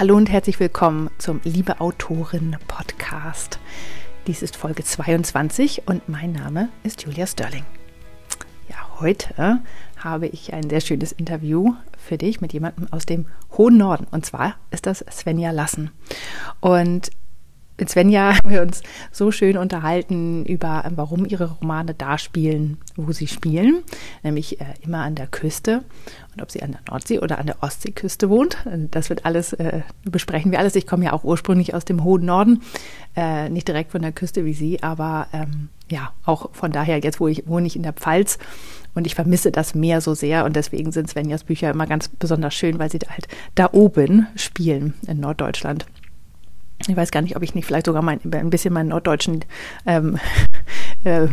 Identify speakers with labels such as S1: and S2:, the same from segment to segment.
S1: Hallo und herzlich willkommen zum Liebe Autorin Podcast. Dies ist Folge 22 und mein Name ist Julia Sterling. Ja, heute habe ich ein sehr schönes Interview für dich mit jemandem aus dem hohen Norden. Und zwar ist das Svenja Lassen. Und mit Svenja haben wir uns so schön unterhalten über, warum ihre Romane da spielen, wo sie spielen, nämlich äh, immer an der Küste. Und ob sie an der Nordsee oder an der Ostseeküste wohnt, das wird alles, äh, besprechen wir alles. Ich komme ja auch ursprünglich aus dem hohen Norden, äh, nicht direkt von der Küste wie sie, aber ähm, ja, auch von daher, jetzt wo ich wohne ich in der Pfalz und ich vermisse das Meer so sehr und deswegen sind Svenjas Bücher immer ganz besonders schön, weil sie halt da oben spielen in Norddeutschland. Ich weiß gar nicht, ob ich nicht vielleicht sogar mein, ein bisschen meinen norddeutschen ähm, äh,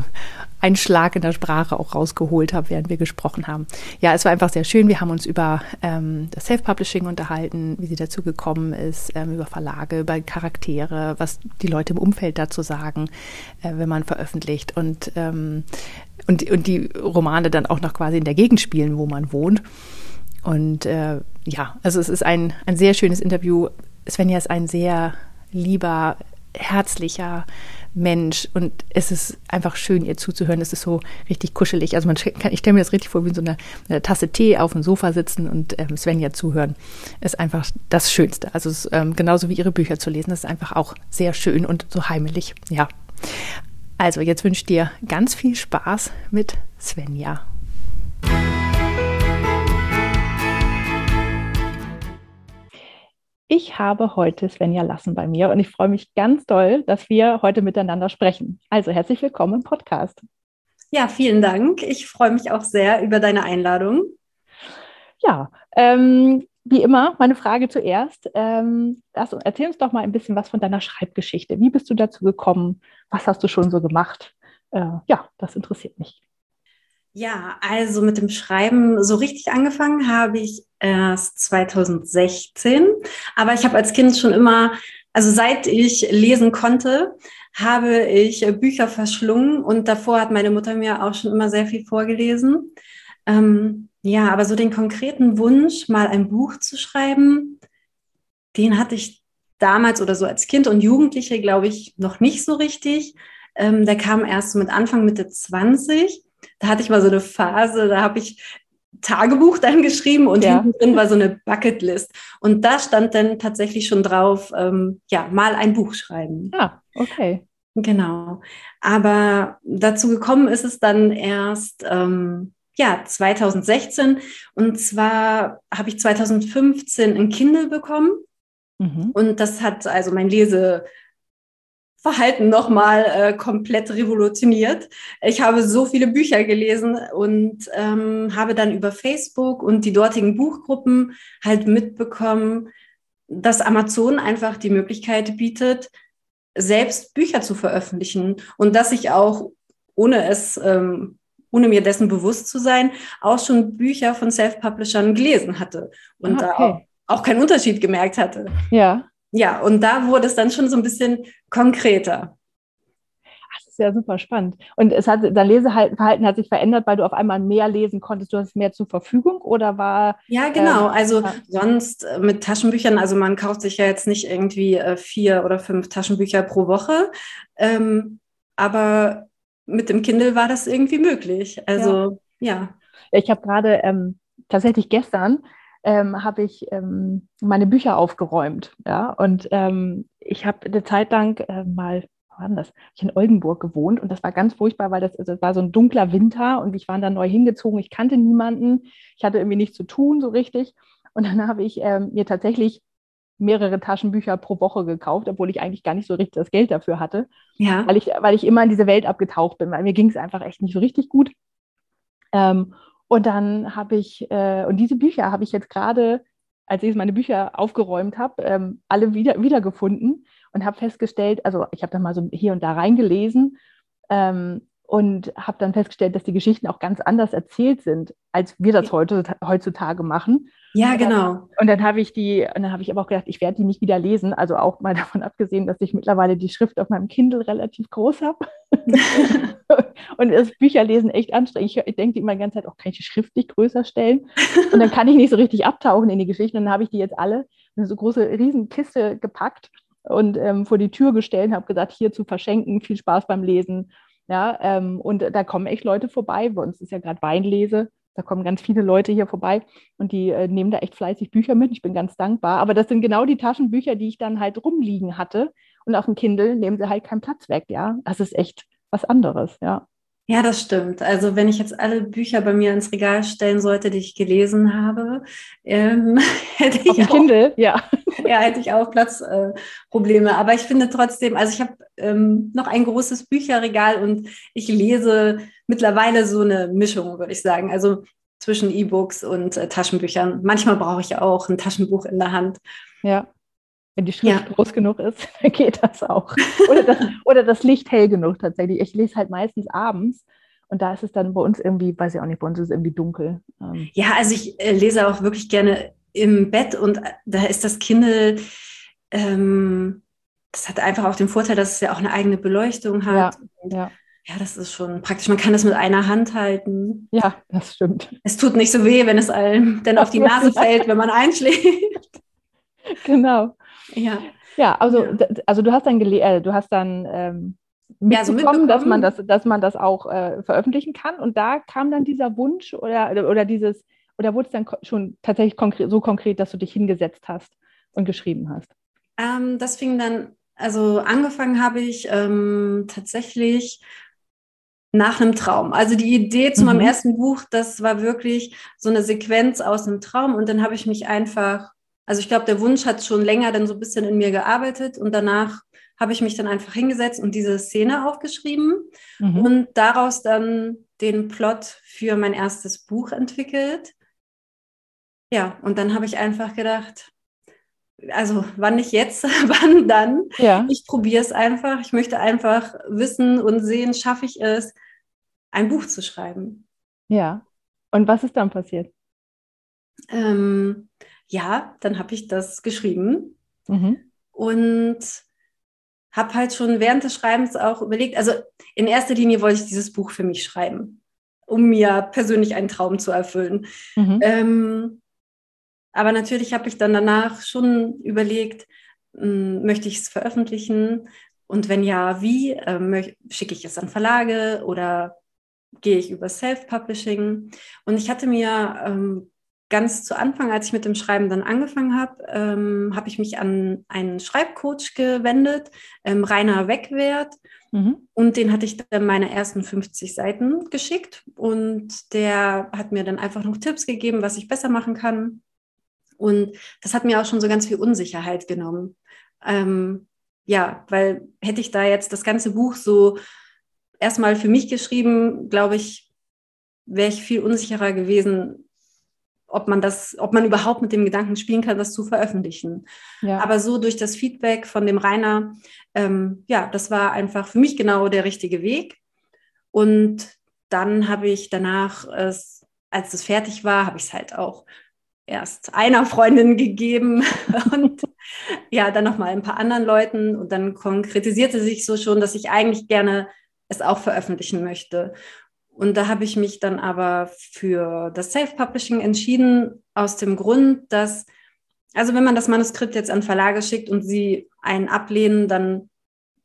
S1: Einschlag in der Sprache auch rausgeholt habe, während wir gesprochen haben. Ja, es war einfach sehr schön. Wir haben uns über ähm, das Self-Publishing unterhalten, wie sie dazu gekommen ist, ähm, über Verlage, über Charaktere, was die Leute im Umfeld dazu sagen, äh, wenn man veröffentlicht und, ähm, und, und die Romane dann auch noch quasi in der Gegend spielen, wo man wohnt. Und äh, ja, also es ist ein, ein sehr schönes Interview. Svenja ist ein sehr lieber, herzlicher Mensch und es ist einfach schön, ihr zuzuhören. Es ist so richtig kuschelig. Also man kann, ich stelle mir das richtig vor, wie so eine, eine Tasse Tee auf dem Sofa sitzen und ähm, Svenja zuhören. Ist einfach das Schönste. Also es, ähm, genauso wie ihre Bücher zu lesen, das ist einfach auch sehr schön und so heimelig. Ja. Also jetzt wünsche ich dir ganz viel Spaß mit Svenja. Ich habe heute Svenja Lassen bei mir und ich freue mich ganz doll, dass wir heute miteinander sprechen. Also herzlich willkommen im Podcast.
S2: Ja, vielen Dank. Ich freue mich auch sehr über deine Einladung.
S1: Ja, ähm, wie immer, meine Frage zuerst. Ähm, also erzähl uns doch mal ein bisschen was von deiner Schreibgeschichte. Wie bist du dazu gekommen? Was hast du schon so gemacht? Äh, ja, das interessiert mich.
S2: Ja, also mit dem Schreiben so richtig angefangen habe ich erst 2016. Aber ich habe als Kind schon immer, also seit ich lesen konnte, habe ich Bücher verschlungen und davor hat meine Mutter mir auch schon immer sehr viel vorgelesen. Ähm, ja, aber so den konkreten Wunsch, mal ein Buch zu schreiben, den hatte ich damals oder so als Kind und Jugendliche, glaube ich, noch nicht so richtig. Ähm, der kam erst mit Anfang, Mitte 20 da hatte ich mal so eine Phase, da habe ich Tagebuch dann geschrieben und ja. hinten drin war so eine Bucketlist. Und da stand dann tatsächlich schon drauf, ähm, ja, mal ein Buch schreiben.
S1: Ja, okay.
S2: Genau. Aber dazu gekommen ist es dann erst, ähm, ja, 2016. Und zwar habe ich 2015 ein Kindle bekommen. Mhm. Und das hat also mein Lese, Verhalten nochmal äh, komplett revolutioniert. Ich habe so viele Bücher gelesen und ähm, habe dann über Facebook und die dortigen Buchgruppen halt mitbekommen, dass Amazon einfach die Möglichkeit bietet, selbst Bücher zu veröffentlichen und dass ich auch, ohne es, ähm, ohne mir dessen bewusst zu sein, auch schon Bücher von Self-Publishern gelesen hatte und ah, okay. da auch, auch keinen Unterschied gemerkt hatte.
S1: Ja
S2: ja, und da wurde es dann schon so ein bisschen konkreter.
S1: Das ist ja super spannend. Und es hat, dein Leseverhalten hat sich verändert, weil du auf einmal mehr lesen konntest. Du hast mehr zur Verfügung oder war.
S2: Ja, genau. Ähm, also ja. sonst äh, mit Taschenbüchern, also man kauft sich ja jetzt nicht irgendwie äh, vier oder fünf Taschenbücher pro Woche. Ähm, aber mit dem Kindle war das irgendwie möglich. Also ja.
S1: ja. Ich habe gerade ähm, tatsächlich gestern ähm, habe ich ähm, meine Bücher aufgeräumt. Ja? Und ähm, ich habe eine Zeit lang äh, mal, wo war das? Ich in Oldenburg gewohnt und das war ganz furchtbar, weil das, das war so ein dunkler Winter und ich war dann neu hingezogen. Ich kannte niemanden. Ich hatte irgendwie nichts zu tun so richtig. Und dann habe ich ähm, mir tatsächlich mehrere Taschenbücher pro Woche gekauft, obwohl ich eigentlich gar nicht so richtig das Geld dafür hatte. Ja. Weil ich, weil ich immer in diese Welt abgetaucht bin, weil mir ging es einfach echt nicht so richtig gut. Ähm, und dann habe ich, äh, und diese Bücher habe ich jetzt gerade, als ich meine Bücher aufgeräumt habe, ähm, alle wieder wiedergefunden und habe festgestellt, also ich habe da mal so hier und da reingelesen ähm, und habe dann festgestellt, dass die Geschichten auch ganz anders erzählt sind, als wir das heute, heutzutage machen.
S2: Ja, genau.
S1: Und dann habe ich die, und dann habe ich aber auch gedacht, ich werde die nicht wieder lesen. Also auch mal davon abgesehen, dass ich mittlerweile die Schrift auf meinem Kindle relativ groß habe. und das Bücherlesen echt anstrengend. Ich, ich denke immer die ganze Zeit, auch oh, kann ich die Schrift nicht größer stellen? Und dann kann ich nicht so richtig abtauchen in die Geschichten. Und dann habe ich die jetzt alle eine so große Riesenkiste gepackt und ähm, vor die Tür gestellt und habe gesagt, hier zu verschenken, viel Spaß beim Lesen. Ja, ähm, und da kommen echt Leute vorbei. Bei uns ist ja gerade Weinlese. Da kommen ganz viele Leute hier vorbei und die äh, nehmen da echt fleißig Bücher mit. Ich bin ganz dankbar. Aber das sind genau die Taschenbücher, die ich dann halt rumliegen hatte. Und auf dem Kindle nehmen sie halt keinen Platz weg. Ja, das ist echt was anderes. Ja.
S2: Ja, das stimmt. Also wenn ich jetzt alle Bücher bei mir ins Regal stellen sollte, die ich gelesen habe, ähm, hätte ich
S1: auch, Kindle, ja.
S2: ja, hätte ich auch Platzprobleme. Äh, Aber ich finde trotzdem, also ich habe ähm, noch ein großes Bücherregal und ich lese mittlerweile so eine Mischung, würde ich sagen. Also zwischen E-Books und äh, Taschenbüchern. Manchmal brauche ich auch ein Taschenbuch in der Hand.
S1: Ja. Wenn die Schrift ja. groß genug ist, dann geht das auch. Oder das, oder das Licht hell genug tatsächlich. Ich lese halt meistens abends und da ist es dann bei uns irgendwie, weiß ich auch nicht, bei uns ist es irgendwie dunkel.
S2: Ähm. Ja, also ich äh, lese auch wirklich gerne im Bett und äh, da ist das Kindle, ähm, das hat einfach auch den Vorteil, dass es ja auch eine eigene Beleuchtung hat. Ja, ja. ja, das ist schon praktisch. Man kann das mit einer Hand halten.
S1: Ja, das stimmt.
S2: Es tut nicht so weh, wenn es einem dann auf die Nase fällt, wenn man einschläft.
S1: Genau. Ja. Ja, also, ja. also du hast dann äh, du hast dann ähm, mitbekommen, ja, so mitbekommen, dass man das, dass man das auch äh, veröffentlichen kann. Und da kam dann dieser Wunsch oder, oder dieses, oder wurde es dann schon tatsächlich konkret, so konkret, dass du dich hingesetzt hast und geschrieben hast?
S2: Ähm, das fing dann, also angefangen habe ich ähm, tatsächlich nach einem Traum. Also die Idee zu mhm. meinem ersten Buch, das war wirklich so eine Sequenz aus einem Traum. Und dann habe ich mich einfach also ich glaube, der Wunsch hat schon länger dann so ein bisschen in mir gearbeitet und danach habe ich mich dann einfach hingesetzt und diese Szene aufgeschrieben mhm. und daraus dann den Plot für mein erstes Buch entwickelt. Ja, und dann habe ich einfach gedacht, also wann nicht jetzt, wann dann? Ja. Ich probiere es einfach. Ich möchte einfach wissen und sehen, schaffe ich es, ein Buch zu schreiben.
S1: Ja. Und was ist dann passiert?
S2: Ähm, ja, dann habe ich das geschrieben mhm. und habe halt schon während des Schreibens auch überlegt, also in erster Linie wollte ich dieses Buch für mich schreiben, um mir persönlich einen Traum zu erfüllen. Mhm. Ähm, aber natürlich habe ich dann danach schon überlegt, mh, hm, möchte ich es veröffentlichen? Und wenn ja, wie? Ähm, schicke ich es an Verlage oder gehe ich über Self-Publishing? Und ich hatte mir ähm, ganz zu Anfang, als ich mit dem Schreiben dann angefangen habe, ähm, habe ich mich an einen Schreibcoach gewendet, ähm, Rainer Wegwert. Mhm. Und den hatte ich dann meine ersten 50 Seiten geschickt. Und der hat mir dann einfach noch Tipps gegeben, was ich besser machen kann. Und das hat mir auch schon so ganz viel Unsicherheit genommen. Ähm, ja, weil hätte ich da jetzt das ganze Buch so erstmal für mich geschrieben, glaube ich, wäre ich viel unsicherer gewesen, ob man das, ob man überhaupt mit dem Gedanken spielen kann, das zu veröffentlichen. Ja. Aber so durch das Feedback von dem Rainer, ähm, ja, das war einfach für mich genau der richtige Weg. Und dann habe ich danach, es, als es fertig war, habe ich es halt auch erst einer Freundin gegeben und ja, dann nochmal ein paar anderen Leuten. Und dann konkretisierte sich so schon, dass ich eigentlich gerne es auch veröffentlichen möchte. Und da habe ich mich dann aber für das Self-Publishing entschieden, aus dem Grund, dass, also wenn man das Manuskript jetzt an Verlage schickt und sie einen ablehnen, dann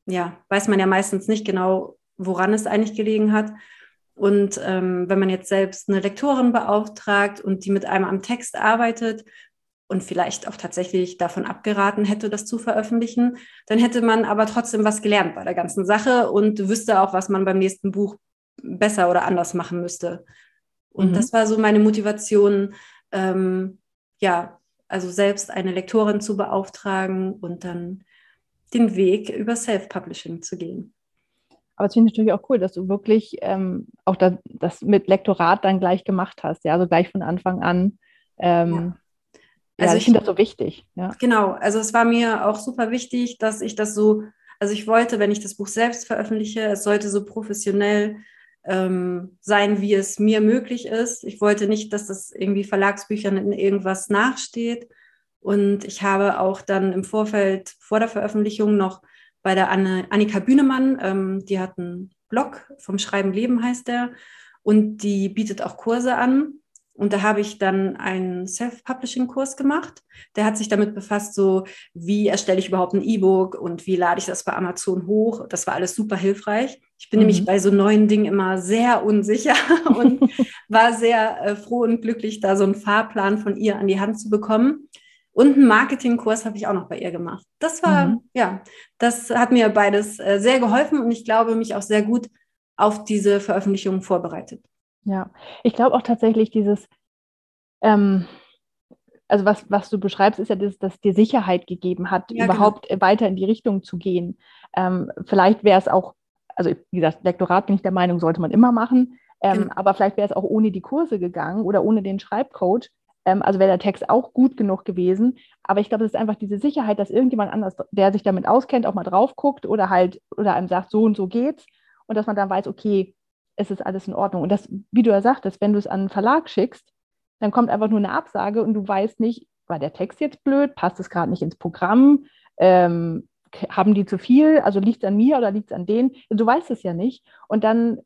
S2: ja, weiß man ja meistens nicht genau, woran es eigentlich gelegen hat. Und ähm, wenn man jetzt selbst eine Lektorin beauftragt und die mit einem am Text arbeitet und vielleicht auch tatsächlich davon abgeraten hätte, das zu veröffentlichen, dann hätte man aber trotzdem was gelernt bei der ganzen Sache und wüsste auch, was man beim nächsten Buch besser oder anders machen müsste. Und mhm. das war so meine Motivation, ähm, ja, also selbst eine Lektorin zu beauftragen und dann den Weg über Self-Publishing zu gehen.
S1: Aber es finde ich natürlich auch cool, dass du wirklich ähm, auch das, das, mit Lektorat dann gleich gemacht hast, ja, also gleich von Anfang an. Ähm, ja. Also ja, ich finde das so wichtig. Ja.
S2: Genau, also es war mir auch super wichtig, dass ich das so, also ich wollte, wenn ich das Buch selbst veröffentliche, es sollte so professionell ähm, sein, wie es mir möglich ist. Ich wollte nicht, dass das irgendwie Verlagsbüchern in irgendwas nachsteht. Und ich habe auch dann im Vorfeld vor der Veröffentlichung noch bei der Anne, Annika Bühnemann, ähm, die hat einen Blog vom Schreiben Leben heißt der und die bietet auch Kurse an. Und da habe ich dann einen Self-Publishing-Kurs gemacht. Der hat sich damit befasst, so wie erstelle ich überhaupt ein E-Book und wie lade ich das bei Amazon hoch. Das war alles super hilfreich. Ich bin mhm. nämlich bei so neuen Dingen immer sehr unsicher und war sehr äh, froh und glücklich, da so einen Fahrplan von ihr an die Hand zu bekommen. Und einen Marketingkurs habe ich auch noch bei ihr gemacht. Das war, mhm. ja, das hat mir beides äh, sehr geholfen und ich glaube, mich auch sehr gut auf diese Veröffentlichung vorbereitet.
S1: Ja, ich glaube auch tatsächlich dieses, ähm, also was, was du beschreibst, ist ja, dass das dir Sicherheit gegeben hat, ja, genau. überhaupt genau. weiter in die Richtung zu gehen. Ähm, vielleicht wäre es auch, also wie gesagt, Lektorat bin ich der Meinung, sollte man immer machen, ähm, genau. aber vielleicht wäre es auch ohne die Kurse gegangen oder ohne den Schreibcoach. Ähm, also wäre der Text auch gut genug gewesen. Aber ich glaube, es ist einfach diese Sicherheit, dass irgendjemand anders, der sich damit auskennt, auch mal drauf guckt oder halt oder einem sagt, so und so geht's. Und dass man dann weiß, okay, es ist alles in Ordnung. Und das, wie du ja sagtest, wenn du es an einen Verlag schickst, dann kommt einfach nur eine Absage und du weißt nicht, war der Text jetzt blöd, passt es gerade nicht ins Programm, ähm, haben die zu viel, also liegt es an mir oder liegt es an denen? Du weißt es ja nicht. Und dann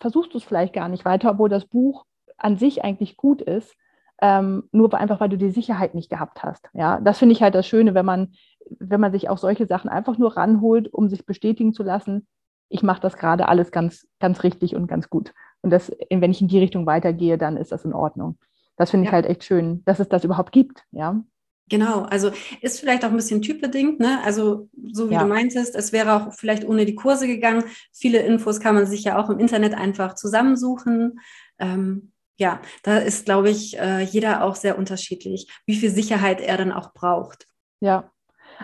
S1: versuchst du es vielleicht gar nicht weiter, obwohl das Buch an sich eigentlich gut ist, ähm, nur einfach, weil du die Sicherheit nicht gehabt hast. Ja, das finde ich halt das Schöne, wenn man, wenn man sich auch solche Sachen einfach nur ranholt, um sich bestätigen zu lassen, ich mache das gerade alles ganz, ganz richtig und ganz gut. Und das, wenn ich in die Richtung weitergehe, dann ist das in Ordnung. Das finde ich halt echt schön, dass es das überhaupt gibt, ja.
S2: Genau, also ist vielleicht auch ein bisschen typbedingt, ne? Also so wie ja. du meintest, es wäre auch vielleicht ohne die Kurse gegangen. Viele Infos kann man sich ja auch im Internet einfach zusammensuchen. Ähm, ja, da ist, glaube ich, äh, jeder auch sehr unterschiedlich, wie viel Sicherheit er dann auch braucht.
S1: Ja,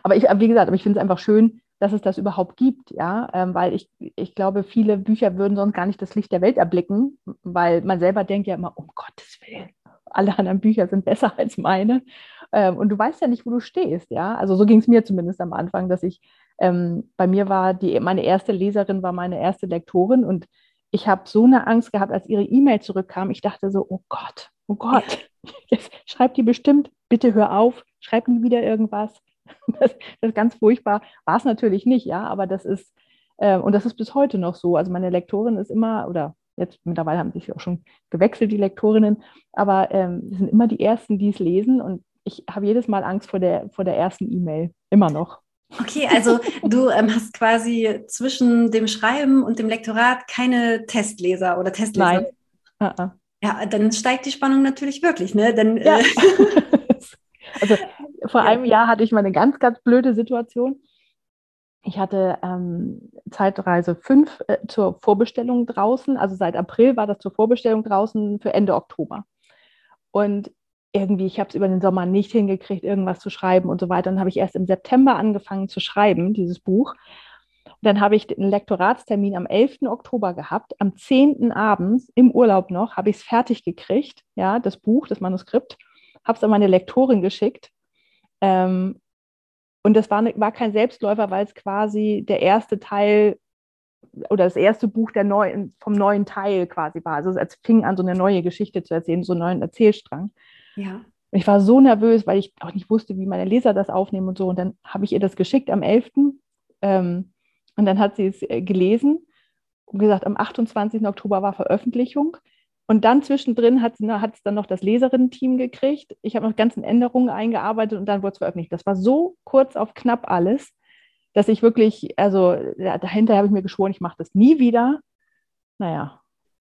S1: aber ich, wie gesagt, aber ich finde es einfach schön, dass es das überhaupt gibt, ja, ähm, weil ich, ich glaube, viele Bücher würden sonst gar nicht das Licht der Welt erblicken, weil man selber denkt ja immer, um Gottes Willen, alle anderen Bücher sind besser als meine. Ähm, und du weißt ja nicht, wo du stehst, ja. Also so ging es mir zumindest am Anfang, dass ich, ähm, bei mir war die, meine erste Leserin war meine erste Lektorin und ich habe so eine Angst gehabt, als ihre E-Mail zurückkam. Ich dachte so, oh Gott, oh Gott, jetzt schreibt die bestimmt, bitte hör auf, schreib nie wieder irgendwas. Das, das ist ganz furchtbar. War es natürlich nicht, ja, aber das ist, äh, und das ist bis heute noch so. Also meine Lektorin ist immer, oder jetzt mittlerweile haben sich auch schon gewechselt, die Lektorinnen, aber ähm, sind immer die Ersten, die es lesen und ich habe jedes Mal Angst vor der, vor der ersten E-Mail, immer noch.
S2: Okay, also du ähm, hast quasi zwischen dem Schreiben und dem Lektorat keine Testleser oder Testleser. Nein. Uh -uh. Ja, dann steigt die Spannung natürlich wirklich, ne? Dann, ja. äh,
S1: also vor ja. einem Jahr hatte ich mal eine ganz, ganz blöde Situation. Ich hatte ähm, Zeitreise 5 äh, zur Vorbestellung draußen. Also seit April war das zur Vorbestellung draußen für Ende Oktober. Und irgendwie, ich habe es über den Sommer nicht hingekriegt, irgendwas zu schreiben und so weiter. Dann habe ich erst im September angefangen zu schreiben, dieses Buch. Und dann habe ich einen Lektoratstermin am 11. Oktober gehabt. Am 10. abends im Urlaub noch habe ich es fertig gekriegt, ja, das Buch, das Manuskript habe es an meine Lektorin geschickt. Ähm, und das war, ne, war kein Selbstläufer, weil es quasi der erste Teil oder das erste Buch der neuen, vom neuen Teil quasi war. Also es fing an, so eine neue Geschichte zu erzählen, so einen neuen Erzählstrang. Ja. Und ich war so nervös, weil ich auch nicht wusste, wie meine Leser das aufnehmen und so. Und dann habe ich ihr das geschickt am 11. Ähm, und dann hat sie es äh, gelesen und gesagt, am 28. Oktober war Veröffentlichung. Und dann zwischendrin hat es dann noch das Leserinnen-Team gekriegt. Ich habe noch ganzen Änderungen eingearbeitet und dann wurde es veröffentlicht. Das war so kurz auf knapp alles, dass ich wirklich, also ja, dahinter habe ich mir geschworen, ich mache das nie wieder. Naja.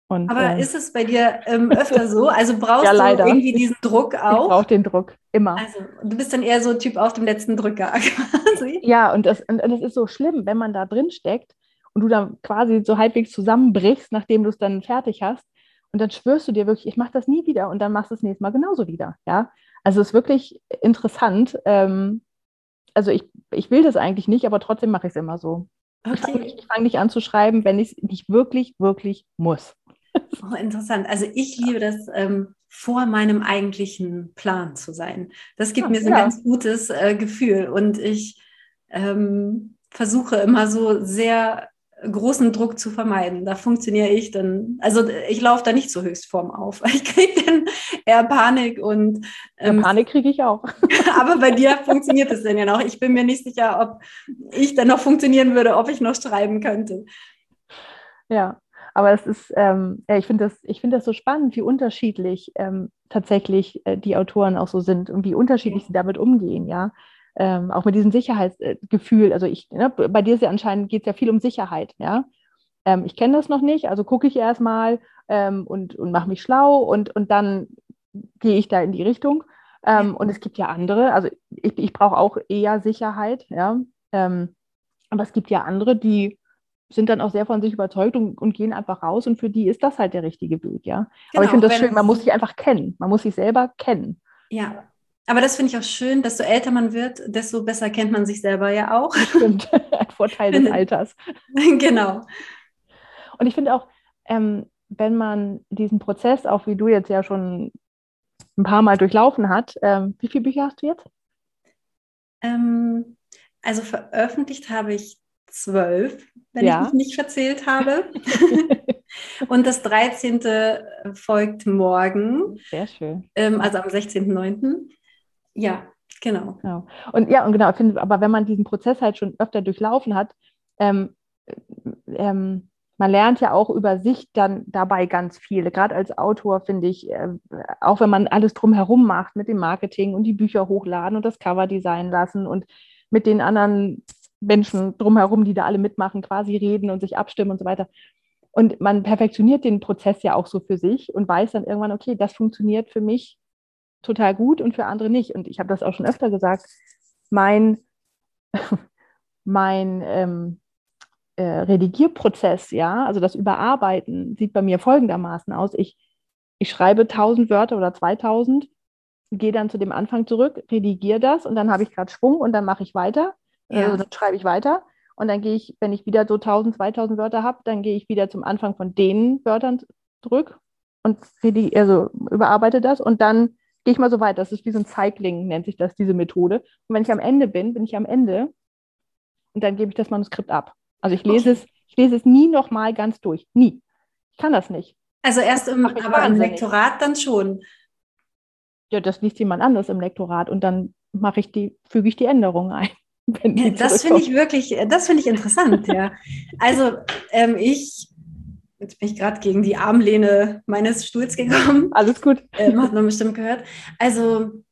S2: Und, Aber äh, ist es bei dir ähm, öfter so? Also brauchst ja, du irgendwie diesen Druck auch?
S1: Ich brauche den Druck, immer.
S2: Also du bist dann eher so Typ auf dem letzten Drücker
S1: quasi. Ja, und das, und das ist so schlimm, wenn man da drin steckt und du dann quasi so halbwegs zusammenbrichst, nachdem du es dann fertig hast und dann schwörst du dir wirklich, ich mache das nie wieder und dann machst du es nächstes Mal genauso wieder. Ja, also es ist wirklich interessant. Ähm, also ich, ich will das eigentlich nicht, aber trotzdem mache ich es immer so. Okay. Ich fange nicht, fang nicht an zu schreiben, wenn ich es nicht wirklich, wirklich muss.
S2: Oh, interessant. Also ich liebe das, ähm, vor meinem eigentlichen Plan zu sein. Das gibt ja, mir so ein ja. ganz gutes äh, Gefühl und ich ähm, versuche immer so sehr großen Druck zu vermeiden. Da funktioniere ich dann, also ich laufe da nicht zur Höchstform auf. Ich kriege dann eher Panik und
S1: ähm, ja, Panik kriege ich auch.
S2: aber bei dir funktioniert es denn ja noch. Ich bin mir nicht sicher, ob ich dann noch funktionieren würde, ob ich noch schreiben könnte.
S1: Ja, Aber es ist, ähm, ja, ich finde das, ich das so spannend, wie unterschiedlich ähm, tatsächlich äh, die Autoren auch so sind und wie unterschiedlich sie damit umgehen, ja. Ähm, auch mit diesem Sicherheitsgefühl. Also ich, ne, bei dir ist ja anscheinend geht es ja viel um Sicherheit, ja. Ähm, ich kenne das noch nicht, also gucke ich erstmal ähm, und, und mache mich schlau und, und dann gehe ich da in die Richtung. Ähm, und es gibt ja andere, also ich, ich brauche auch eher Sicherheit, ja. Ähm, aber es gibt ja andere, die sind dann auch sehr von sich überzeugt und, und, gehen einfach raus und für die ist das halt der richtige Weg, ja. Genau, aber ich genau, finde das schön, man muss sich einfach kennen, man muss sich selber kennen.
S2: Ja, aber das finde ich auch schön, desto älter man wird, desto besser kennt man sich selber ja auch.
S1: Stimmt, ein Vorteil des Alters.
S2: genau.
S1: Und ich finde auch, ähm, wenn man diesen Prozess, auch wie du jetzt ja schon ein paar Mal durchlaufen hat, ähm, wie viele Bücher hast du jetzt?
S2: Ähm, also veröffentlicht habe ich zwölf, wenn ja. ich mich nicht verzählt habe. Und das 13. folgt morgen.
S1: Sehr schön.
S2: Ähm, also am 16.09. Ja, genau.
S1: genau. Und ja, und genau, finde, aber wenn man diesen Prozess halt schon öfter durchlaufen hat, ähm, ähm, man lernt ja auch über sich dann dabei ganz viel. Gerade als Autor finde ich, äh, auch wenn man alles drumherum macht mit dem Marketing und die Bücher hochladen und das Cover designen lassen und mit den anderen Menschen drumherum, die da alle mitmachen, quasi reden und sich abstimmen und so weiter. Und man perfektioniert den Prozess ja auch so für sich und weiß dann irgendwann, okay, das funktioniert für mich total gut und für andere nicht. Und ich habe das auch schon öfter gesagt, mein, mein ähm, äh, Redigierprozess, ja, also das Überarbeiten sieht bei mir folgendermaßen aus. Ich, ich schreibe 1000 Wörter oder 2000, gehe dann zu dem Anfang zurück, redigiere das und dann habe ich gerade Schwung und dann mache ich weiter. Ja. Also dann schreibe ich weiter. Und dann gehe ich, wenn ich wieder so 1000, 2000 Wörter habe, dann gehe ich wieder zum Anfang von den Wörtern zurück und also überarbeite das und dann gehe ich mal so weit. Das ist wie so ein Cycling, nennt sich das, diese Methode. Und wenn ich am Ende bin, bin ich am Ende und dann gebe ich das Manuskript ab. Also ich lese okay. es, ich lese es nie nochmal ganz durch. Nie. Ich kann das nicht.
S2: Also erst im, aber im Lektorat dann schon.
S1: Ja, das liest jemand anderes im Lektorat und dann mache ich die, füge ich die Änderungen ein.
S2: Ja, das finde ich wirklich, das finde ich interessant, ja. Also ähm, ich Jetzt bin ich gerade gegen die Armlehne meines Stuhls gekommen.
S1: Alles gut.
S2: Ähm, hat man bestimmt gehört. Also,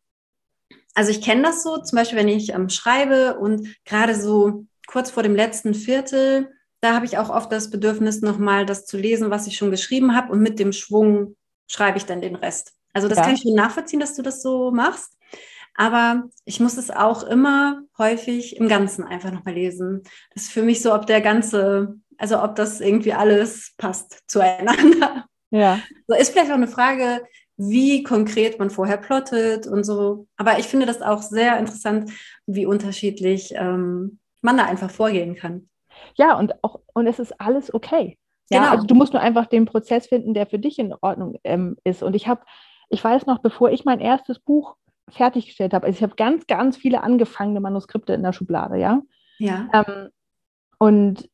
S2: also ich kenne das so, zum Beispiel, wenn ich ähm, schreibe und gerade so kurz vor dem letzten Viertel, da habe ich auch oft das Bedürfnis, nochmal das zu lesen, was ich schon geschrieben habe und mit dem Schwung schreibe ich dann den Rest. Also das ja. kann ich schon nachvollziehen, dass du das so machst. Aber ich muss es auch immer häufig im Ganzen einfach nochmal lesen. Das ist für mich so, ob der ganze also ob das irgendwie alles passt zueinander.
S1: Ja.
S2: So ist vielleicht auch eine Frage, wie konkret man vorher plottet und so. Aber ich finde das auch sehr interessant, wie unterschiedlich ähm, man da einfach vorgehen kann.
S1: Ja, und auch, und es ist alles okay. Ja, genau. also du musst nur einfach den Prozess finden, der für dich in Ordnung ähm, ist. Und ich habe, ich weiß noch, bevor ich mein erstes Buch fertiggestellt habe, also ich habe ganz, ganz viele angefangene Manuskripte in der Schublade, ja.
S2: Ja.
S1: Ähm, und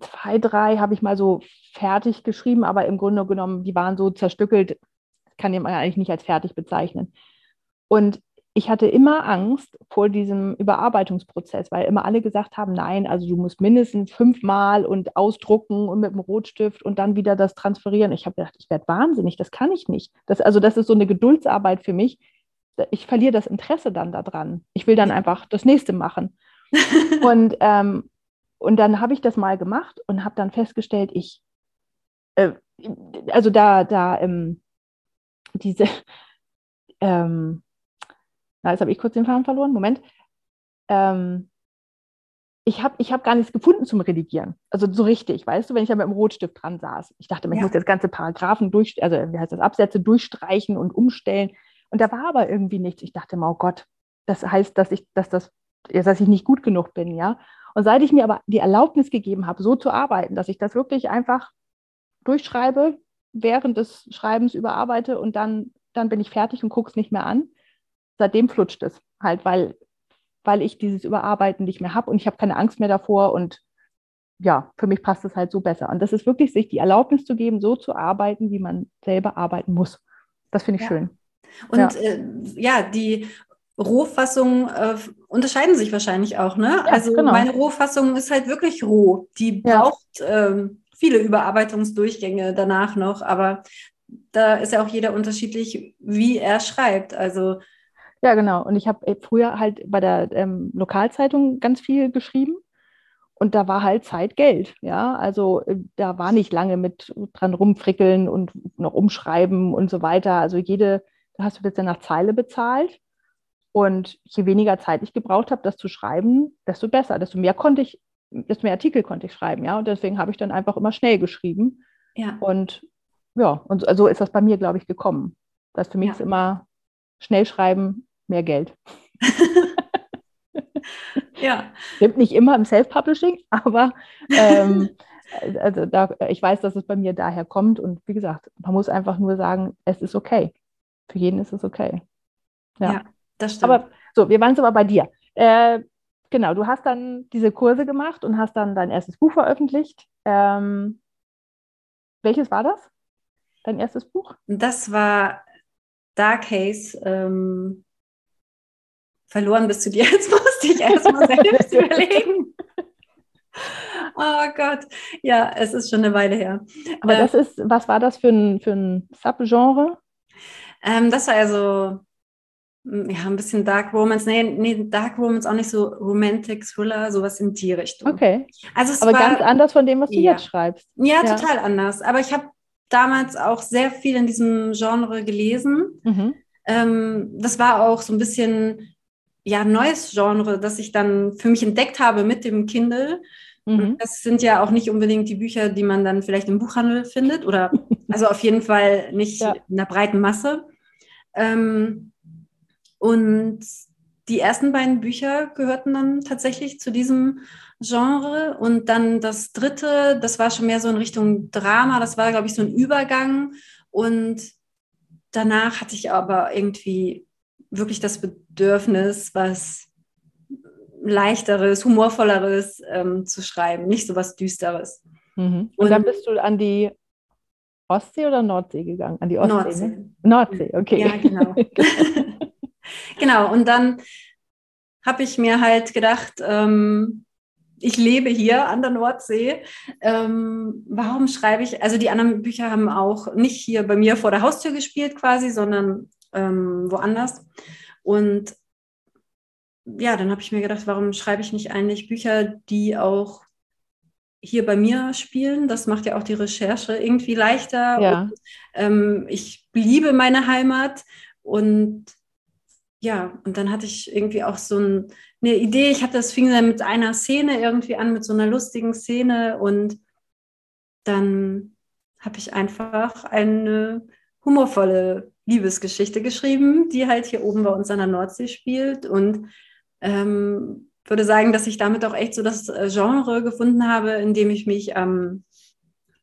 S1: zwei, drei habe ich mal so fertig geschrieben, aber im Grunde genommen, die waren so zerstückelt, kann man eigentlich nicht als fertig bezeichnen. Und ich hatte immer Angst vor diesem Überarbeitungsprozess, weil immer alle gesagt haben, nein, also du musst mindestens fünfmal und ausdrucken und mit dem Rotstift und dann wieder das transferieren. Ich habe gedacht, ich werde wahnsinnig, das kann ich nicht. Das, also das ist so eine Geduldsarbeit für mich. Ich verliere das Interesse dann daran. Ich will dann einfach das nächste machen. und, ähm, und dann habe ich das mal gemacht und habe dann festgestellt, ich, äh, also da, da, ähm, diese, ähm, na, jetzt habe ich kurz den Faden verloren, Moment. Ähm, ich habe ich hab gar nichts gefunden zum Redigieren. Also so richtig, weißt du, wenn ich da mit dem Rotstift dran saß. Ich dachte, ich ja. muss jetzt ganze Paragraphen durch, also wie heißt das, Absätze durchstreichen und umstellen. Und da war aber irgendwie nichts. Ich dachte mal, oh Gott, das heißt, dass ich, dass das, dass ich nicht gut genug bin, ja. Und seit ich mir aber die Erlaubnis gegeben habe, so zu arbeiten, dass ich das wirklich einfach durchschreibe, während des Schreibens überarbeite und dann, dann bin ich fertig und gucke es nicht mehr an, seitdem flutscht es halt, weil, weil ich dieses Überarbeiten nicht mehr habe und ich habe keine Angst mehr davor und ja, für mich passt es halt so besser. Und das ist wirklich, sich die Erlaubnis zu geben, so zu arbeiten, wie man selber arbeiten muss. Das finde ich ja. schön.
S2: Und ja. Äh, ja, die Rohfassungen äh, unterscheiden sich wahrscheinlich auch, ne? Ja, also genau. meine Rohfassung ist halt wirklich roh. Die braucht ja. ähm, viele Überarbeitungsdurchgänge danach noch, aber da ist ja auch jeder unterschiedlich, wie er schreibt. Also
S1: ja, genau. Und ich habe äh, früher halt bei der ähm, Lokalzeitung ganz viel geschrieben. Und da war halt Zeit Geld, ja. Also äh, da war nicht lange mit dran rumfrickeln und noch umschreiben und so weiter. Also jede, da hast du jetzt ja nach Zeile bezahlt. Und je weniger Zeit ich gebraucht habe, das zu schreiben, desto besser, desto mehr konnte ich, desto mehr Artikel konnte ich schreiben, ja. Und deswegen habe ich dann einfach immer schnell geschrieben.
S2: Ja.
S1: Und ja, und so ist das bei mir, glaube ich, gekommen. Das für mich ja. ist immer schnell schreiben, mehr Geld.
S2: ja.
S1: Stimmt nicht immer im Self-Publishing, aber ähm, also da, ich weiß, dass es bei mir daher kommt. Und wie gesagt, man muss einfach nur sagen, es ist okay. Für jeden ist es okay.
S2: Ja, ja das stimmt.
S1: Aber so, wir waren jetzt aber bei dir. Äh, genau, du hast dann diese Kurse gemacht und hast dann dein erstes Buch veröffentlicht. Ähm, welches war das? Dein erstes Buch?
S2: Das war Dark Haze. Ähm, verloren bist du dir. Jetzt musste ich erstmal selbst überlegen. Oh Gott, ja, es ist schon eine Weile her.
S1: Aber äh, das ist, was war das für ein, für ein Subgenre?
S2: Ähm, das war also ja, ein bisschen Dark Romance. Nee, nee, Dark Romance auch nicht so Romantic Thriller, sowas in die Richtung.
S1: Okay. Also es Aber war, ganz anders von dem, was du ja. jetzt schreibst.
S2: Ja, ja, total anders. Aber ich habe damals auch sehr viel in diesem Genre gelesen. Mhm. Ähm, das war auch so ein bisschen ja neues Genre, das ich dann für mich entdeckt habe mit dem Kindle. Mhm. Das sind ja auch nicht unbedingt die Bücher, die man dann vielleicht im Buchhandel findet oder also auf jeden Fall nicht ja. in der breiten Masse. Ähm, und die ersten beiden Bücher gehörten dann tatsächlich zu diesem Genre. Und dann das dritte, das war schon mehr so in Richtung Drama. Das war, glaube ich, so ein Übergang. Und danach hatte ich aber irgendwie wirklich das Bedürfnis, was leichteres, humorvolleres ähm, zu schreiben, nicht so was Düsteres.
S1: Mhm. Und, Und, dann bist du an die Ostsee oder Nordsee gegangen? An die Ostsee,
S2: Nordsee. Ne?
S1: Nordsee, okay.
S2: Ja, genau. genau, und dann habe ich mir halt gedacht, ähm, ich lebe hier an der Nordsee. Ähm, warum schreibe ich? Also die anderen Bücher haben auch nicht hier bei mir vor der Haustür gespielt quasi, sondern ähm, woanders. Und ja, dann habe ich mir gedacht, warum schreibe ich nicht eigentlich Bücher, die auch hier bei mir spielen? Das macht ja auch die Recherche irgendwie leichter.
S1: Ja.
S2: Und, ähm, ich liebe meine Heimat und ja, und dann hatte ich irgendwie auch so ein, eine Idee. Ich hatte das fing dann mit einer Szene irgendwie an, mit so einer lustigen Szene und dann habe ich einfach eine humorvolle Liebesgeschichte geschrieben, die halt hier oben bei uns an der Nordsee spielt und ähm, würde sagen, dass ich damit auch echt so das äh, Genre gefunden habe, in dem ich mich am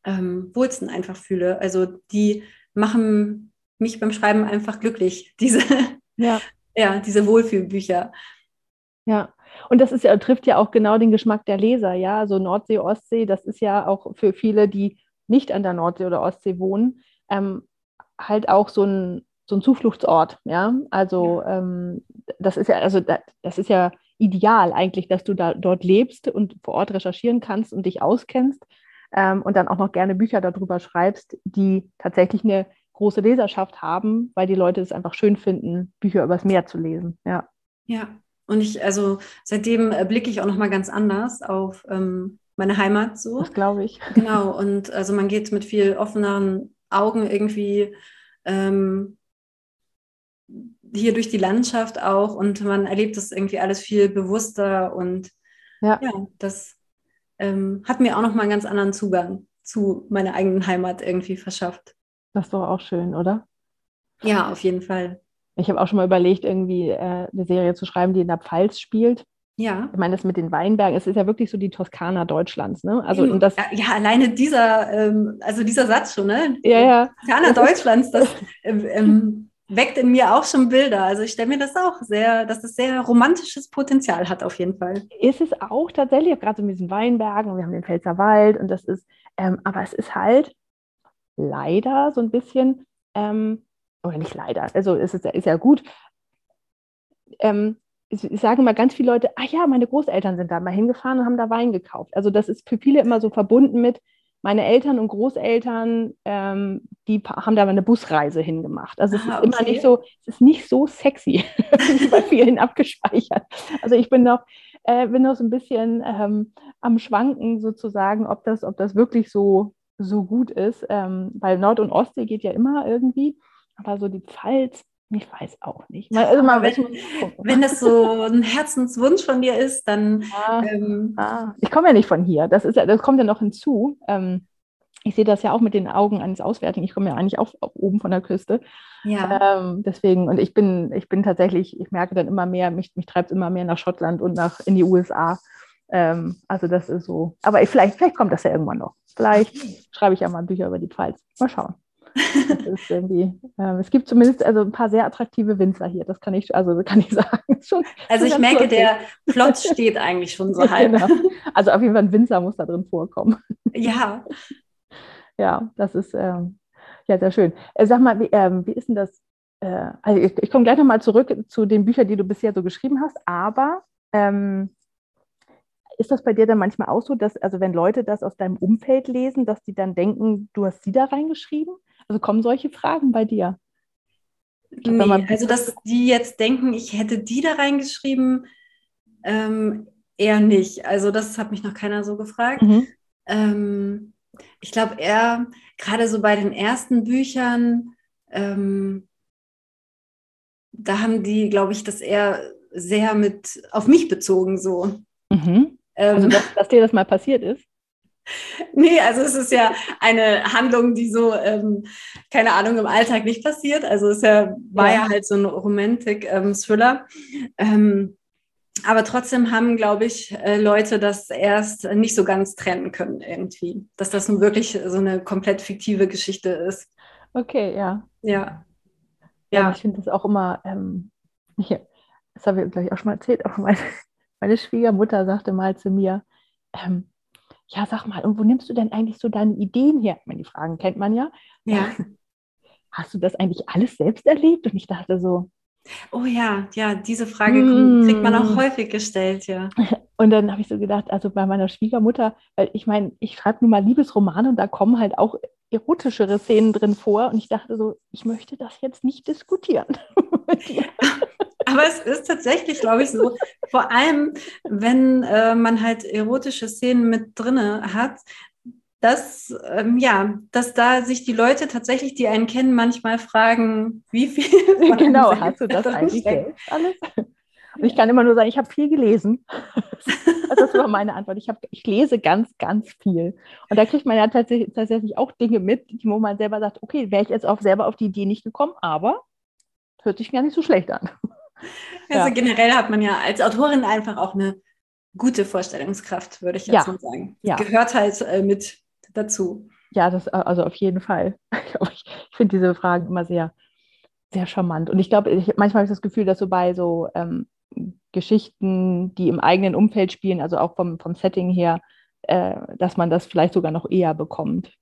S2: ähm, wohlsten einfach fühle. Also die machen mich beim Schreiben einfach glücklich, diese, ja. Ja, diese Wohlfühlbücher.
S1: Ja, und das ist ja, trifft ja auch genau den Geschmack der Leser, ja. So Nordsee, Ostsee, das ist ja auch für viele, die nicht an der Nordsee oder Ostsee wohnen, ähm, halt auch so ein, so ein Zufluchtsort, ja. Also ähm, das ist ja, also das ist ja ideal eigentlich, dass du da dort lebst und vor Ort recherchieren kannst und dich auskennst ähm, und dann auch noch gerne Bücher darüber schreibst, die tatsächlich eine große Leserschaft haben, weil die Leute es einfach schön finden, Bücher übers Meer zu lesen. Ja.
S2: Ja. Und ich, also seitdem äh, blicke ich auch nochmal ganz anders auf ähm, meine Heimat so.
S1: Das glaube ich.
S2: Genau. Und also man geht mit viel offeneren Augen irgendwie ähm, hier durch die Landschaft auch und man erlebt das irgendwie alles viel bewusster und ja, ja das ähm, hat mir auch nochmal einen ganz anderen Zugang zu meiner eigenen Heimat irgendwie verschafft.
S1: Das ist doch auch schön, oder?
S2: Ja, auf jeden Fall.
S1: Ich habe auch schon mal überlegt, irgendwie äh, eine Serie zu schreiben, die in der Pfalz spielt.
S2: Ja.
S1: Ich meine, das mit den Weinbergen, es ist ja wirklich so die Toskana Deutschlands, ne? Also
S2: und das, ja, ja, alleine dieser, ähm, also dieser Satz schon, ne?
S1: Ja, ja.
S2: Toskana Deutschlands, das ähm, ähm, weckt in mir auch schon Bilder. Also ich stelle mir das auch sehr, dass das sehr romantisches Potenzial hat auf jeden Fall.
S1: Ist es auch tatsächlich, gerade so mit diesen Weinbergen, wir haben den Pfälzer Wald und das ist, ähm, aber es ist halt leider so ein bisschen, ähm, oder nicht leider, also es ist, ist ja gut, ähm, sage immer ganz viele Leute, ach ja, meine Großeltern sind da mal hingefahren und haben da Wein gekauft. Also das ist für viele immer so verbunden mit, meine Eltern und Großeltern, ähm, die haben da mal eine Busreise hingemacht. Also es ah, ist okay. immer nicht so, es ist nicht so sexy, wie bei vielen abgespeichert. Also ich bin noch, äh, bin noch so ein bisschen ähm, am Schwanken sozusagen, ob das, ob das wirklich so, so gut ist. Ähm, weil Nord- und Ostsee geht ja immer irgendwie, aber so die Pfalz, ich weiß auch nicht.
S2: Also mal, wenn, wenn das so ein Herzenswunsch von dir ist, dann.
S1: Ah, ähm, ah, ich komme ja nicht von hier. Das, ist, das kommt ja noch hinzu. Ähm, ich sehe das ja auch mit den Augen eines Auswärtigen. Ich komme ja eigentlich auch, auch oben von der Küste. Ja. Ähm, deswegen, und ich bin, ich bin tatsächlich, ich merke dann immer mehr, mich, mich treibt es immer mehr nach Schottland und nach in die USA. Ähm, also das ist so. Aber ich, vielleicht, vielleicht kommt das ja irgendwann noch. Vielleicht schreibe ich ja mal Bücher über die Pfalz. Mal schauen irgendwie, äh, es gibt zumindest also ein paar sehr attraktive Winzer hier, das kann ich, also kann ich sagen.
S2: Schon, also ich merke, lustig. der Plot steht eigentlich schon so halb. Genau.
S1: Also auf jeden Fall ein Winzer muss da drin vorkommen.
S2: Ja.
S1: Ja, das ist ähm, ja sehr schön. Äh, sag mal, wie, ähm, wie ist denn das? Äh, also ich, ich komme gleich nochmal zurück zu den Büchern, die du bisher so geschrieben hast, aber ähm, ist das bei dir dann manchmal auch so, dass, also wenn Leute das aus deinem Umfeld lesen, dass die dann denken, du hast sie da reingeschrieben? Also kommen solche Fragen bei dir?
S2: Nee, also dass die jetzt denken, ich hätte die da reingeschrieben, ähm, eher nicht. Also das hat mich noch keiner so gefragt. Mhm. Ähm, ich glaube eher, gerade so bei den ersten Büchern, ähm, da haben die, glaube ich, das eher sehr mit auf mich bezogen so.
S1: Mhm. Also, dass, dass, dir das mal passiert ist?
S2: Nee, also es ist ja eine Handlung, die so, ähm, keine Ahnung, im Alltag nicht passiert. Also es ja, war ja, halt so ein Romantik-Thriller. Ähm, aber trotzdem haben, glaube ich, äh, Leute das erst nicht so ganz trennen können irgendwie. Dass das nun wirklich so eine komplett fiktive Geschichte ist.
S1: Okay, ja.
S2: Ja.
S1: Ja, ja. ich finde das auch immer, ähm, hier, das habe ich gleich auch schon mal erzählt, auch meine, meine Schwiegermutter sagte mal zu mir, ähm, ja, sag mal, und wo nimmst du denn eigentlich so deine Ideen her? Ich meine, die Fragen kennt man ja.
S2: Ja.
S1: Hast du das eigentlich alles selbst erlebt? Und ich dachte so.
S2: Oh ja, ja, diese Frage mm. kriegt man auch häufig gestellt, ja.
S1: Und dann habe ich so gedacht, also bei meiner Schwiegermutter, weil ich meine, ich schreibe nun mal Liebesromane und da kommen halt auch erotischere Szenen drin vor. Und ich dachte so, ich möchte das jetzt nicht diskutieren.
S2: Aber es ist tatsächlich, glaube ich, so, vor allem, wenn äh, man halt erotische Szenen mit drinne hat, dass, ähm, ja, dass da sich die Leute tatsächlich, die einen kennen, manchmal fragen, wie viel.
S1: Genau, hast du das eigentlich selbst alles? Und ich kann immer nur sagen, ich habe viel gelesen. Das war meine Antwort. Ich, hab, ich lese ganz, ganz viel. Und da kriegt man ja tatsächlich, tatsächlich auch Dinge mit, wo man selber sagt, okay, wäre ich jetzt auch selber auf die Idee nicht gekommen, aber hört sich gar nicht so schlecht an.
S2: Also ja. generell hat man ja als Autorin einfach auch eine gute Vorstellungskraft, würde ich jetzt ja. mal sagen. Ja. Gehört halt äh, mit dazu.
S1: Ja, das also auf jeden Fall. Ich, ich finde diese Fragen immer sehr, sehr charmant. Und ich glaube, manchmal habe ich das Gefühl, dass so bei so ähm, Geschichten, die im eigenen Umfeld spielen, also auch vom, vom Setting her, äh, dass man das vielleicht sogar noch eher bekommt.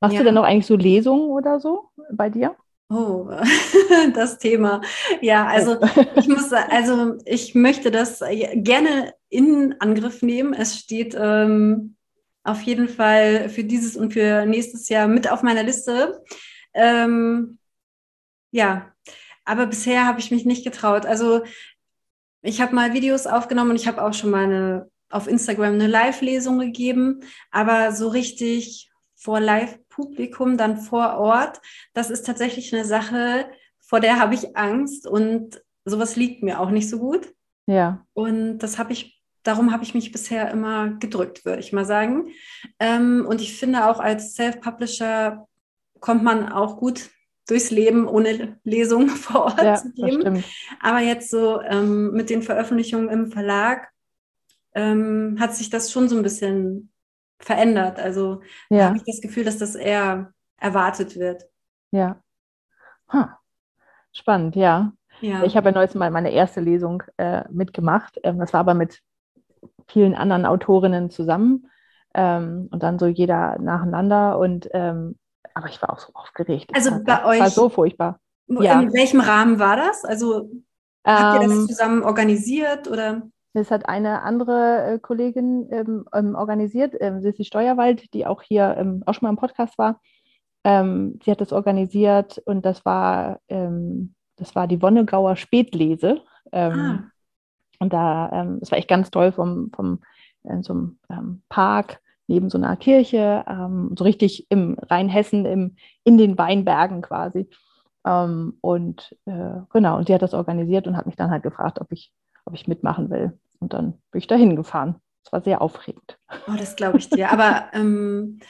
S1: Machst ja. du denn noch eigentlich so Lesungen oder so bei dir?
S2: Oh, das Thema. Ja, also ich muss, also ich möchte das gerne in Angriff nehmen. Es steht ähm, auf jeden Fall für dieses und für nächstes Jahr mit auf meiner Liste. Ähm, ja, aber bisher habe ich mich nicht getraut. Also ich habe mal Videos aufgenommen und ich habe auch schon mal eine, auf Instagram eine Live-Lesung gegeben, aber so richtig vor Live-Publikum, dann vor Ort, das ist tatsächlich eine Sache, vor der habe ich Angst und sowas liegt mir auch nicht so gut.
S1: Ja.
S2: Und das habe ich, darum habe ich mich bisher immer gedrückt, würde ich mal sagen. Ähm, und ich finde auch als Self-Publisher kommt man auch gut durchs Leben ohne Lesung vor Ort ja, zu geben. Aber jetzt so ähm, mit den Veröffentlichungen im Verlag ähm, hat sich das schon so ein bisschen verändert. Also ja. habe ich das Gefühl, dass das eher erwartet wird.
S1: Ja. Huh. Spannend, ja. ja. Ich habe ja neulich mal meine erste Lesung äh, mitgemacht. Ähm, das war aber mit vielen anderen Autorinnen zusammen ähm, und dann so jeder nacheinander. Und ähm, aber ich war auch so aufgeregt.
S2: Also
S1: das
S2: bei euch.
S1: War so furchtbar.
S2: In ja. welchem Rahmen war das? Also habt ihr das ähm, zusammen organisiert oder?
S1: Das hat eine andere äh, Kollegin ähm, ähm, organisiert, ähm, Sissi Steuerwald, die auch hier ähm, auch schon mal im Podcast war. Ähm, sie hat das organisiert und das war, ähm, das war die Wonnegauer Spätlese. Ah. Und da, es war echt ganz toll vom, vom in so einem Park neben so einer Kirche, so richtig im Rheinhessen, im, in den Weinbergen quasi. und äh, genau, und sie hat das organisiert und hat mich dann halt gefragt, ob ich ob ich mitmachen will. Und dann bin ich dahin gefahren. Es war sehr aufregend.
S2: Oh, das glaube ich dir. Aber ähm,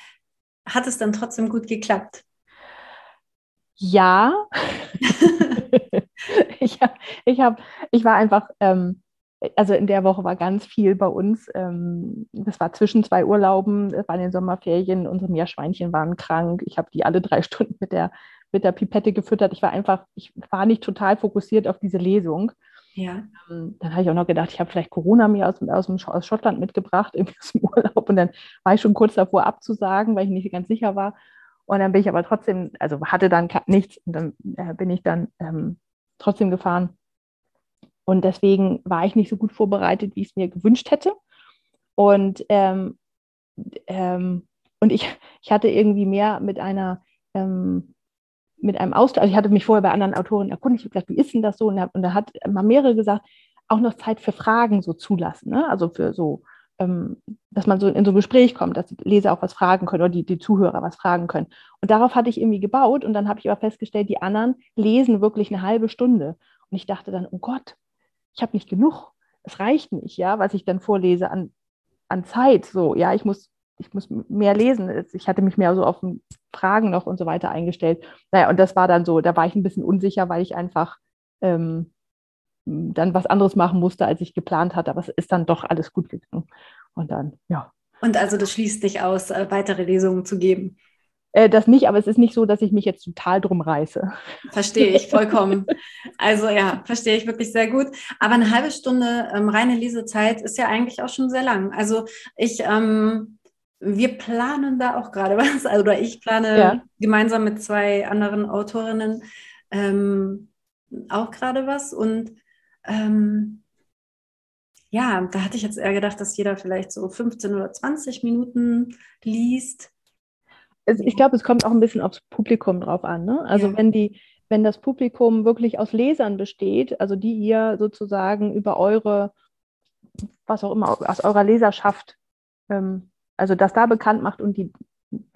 S2: hat es dann trotzdem gut geklappt?
S1: Ja. ich, hab, ich, hab, ich war einfach, ähm, also in der Woche war ganz viel bei uns. Ähm, das war zwischen zwei Urlauben, es waren den Sommerferien, unsere Meerschweinchen waren krank. Ich habe die alle drei Stunden mit der, mit der Pipette gefüttert. Ich war einfach, ich war nicht total fokussiert auf diese Lesung.
S2: Ja.
S1: Ähm, dann habe ich auch noch gedacht, ich habe vielleicht Corona mir aus, aus, dem, aus Schottland mitgebracht, irgendwie aus dem Urlaub. Und dann war ich schon kurz davor abzusagen, weil ich nicht ganz sicher war. Und dann bin ich aber trotzdem, also hatte dann nichts. Und dann äh, bin ich dann ähm, trotzdem gefahren. Und deswegen war ich nicht so gut vorbereitet, wie ich es mir gewünscht hätte. Und, ähm, ähm, und ich, ich hatte irgendwie mehr mit einer ähm, mit einem Austausch, also ich hatte mich vorher bei anderen Autoren erkundigt, ich habe gesagt, wie ist denn das so? Und, und da hat mal mehrere gesagt, auch noch Zeit für Fragen so zulassen, ne? also für so, ähm, dass man so in so ein Gespräch kommt, dass die Leser auch was fragen können oder die, die Zuhörer was fragen können. Und darauf hatte ich irgendwie gebaut und dann habe ich aber festgestellt, die anderen lesen wirklich eine halbe Stunde. Und ich dachte dann, oh Gott, ich habe nicht genug, es reicht nicht, ja, was ich dann vorlese an, an Zeit, so, ja, ich muss ich muss mehr lesen. Ich hatte mich mehr so auf Fragen noch und so weiter eingestellt. Naja, und das war dann so, da war ich ein bisschen unsicher, weil ich einfach ähm, dann was anderes machen musste, als ich geplant hatte. Aber es ist dann doch alles gut gegangen. Und dann, ja.
S2: Und also das schließt nicht aus, äh, weitere Lesungen zu geben.
S1: Äh, das nicht, aber es ist nicht so, dass ich mich jetzt total drum reiße.
S2: Verstehe ich vollkommen. Also ja, verstehe ich wirklich sehr gut. Aber eine halbe Stunde ähm, reine Lesezeit ist ja eigentlich auch schon sehr lang. Also ich ähm, wir planen da auch gerade was, also, oder ich plane ja. gemeinsam mit zwei anderen Autorinnen ähm, auch gerade was. Und ähm, ja, da hatte ich jetzt eher gedacht, dass jeder vielleicht so 15 oder 20 Minuten liest.
S1: Ich glaube, es kommt auch ein bisschen aufs Publikum drauf an. Ne? Also ja. wenn die, wenn das Publikum wirklich aus Lesern besteht, also die ihr sozusagen über eure, was auch immer, aus eurer Leserschaft ähm, also das da bekannt macht und die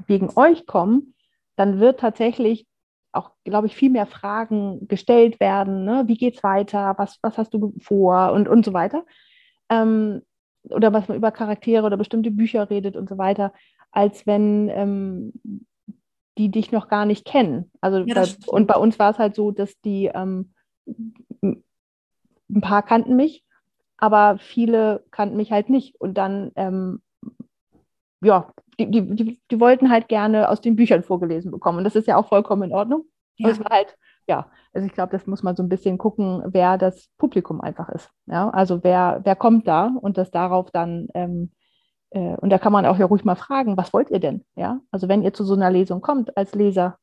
S1: wegen euch kommen, dann wird tatsächlich auch, glaube ich, viel mehr Fragen gestellt werden. Ne? Wie es weiter? Was, was hast du vor? Und, und so weiter. Ähm, oder was man über Charaktere oder bestimmte Bücher redet und so weiter, als wenn ähm, die dich noch gar nicht kennen. Also ja, bei, und bei uns war es halt so, dass die ähm, ein paar kannten mich, aber viele kannten mich halt nicht. Und dann ähm, ja, die, die, die, wollten halt gerne aus den Büchern vorgelesen bekommen. Und das ist ja auch vollkommen in Ordnung. Ja. es war halt, ja, also ich glaube, das muss man so ein bisschen gucken, wer das Publikum einfach ist. Ja, also wer, wer kommt da und das darauf dann, ähm, äh, und da kann man auch ja ruhig mal fragen, was wollt ihr denn? Ja, also wenn ihr zu so einer Lesung kommt als Leser,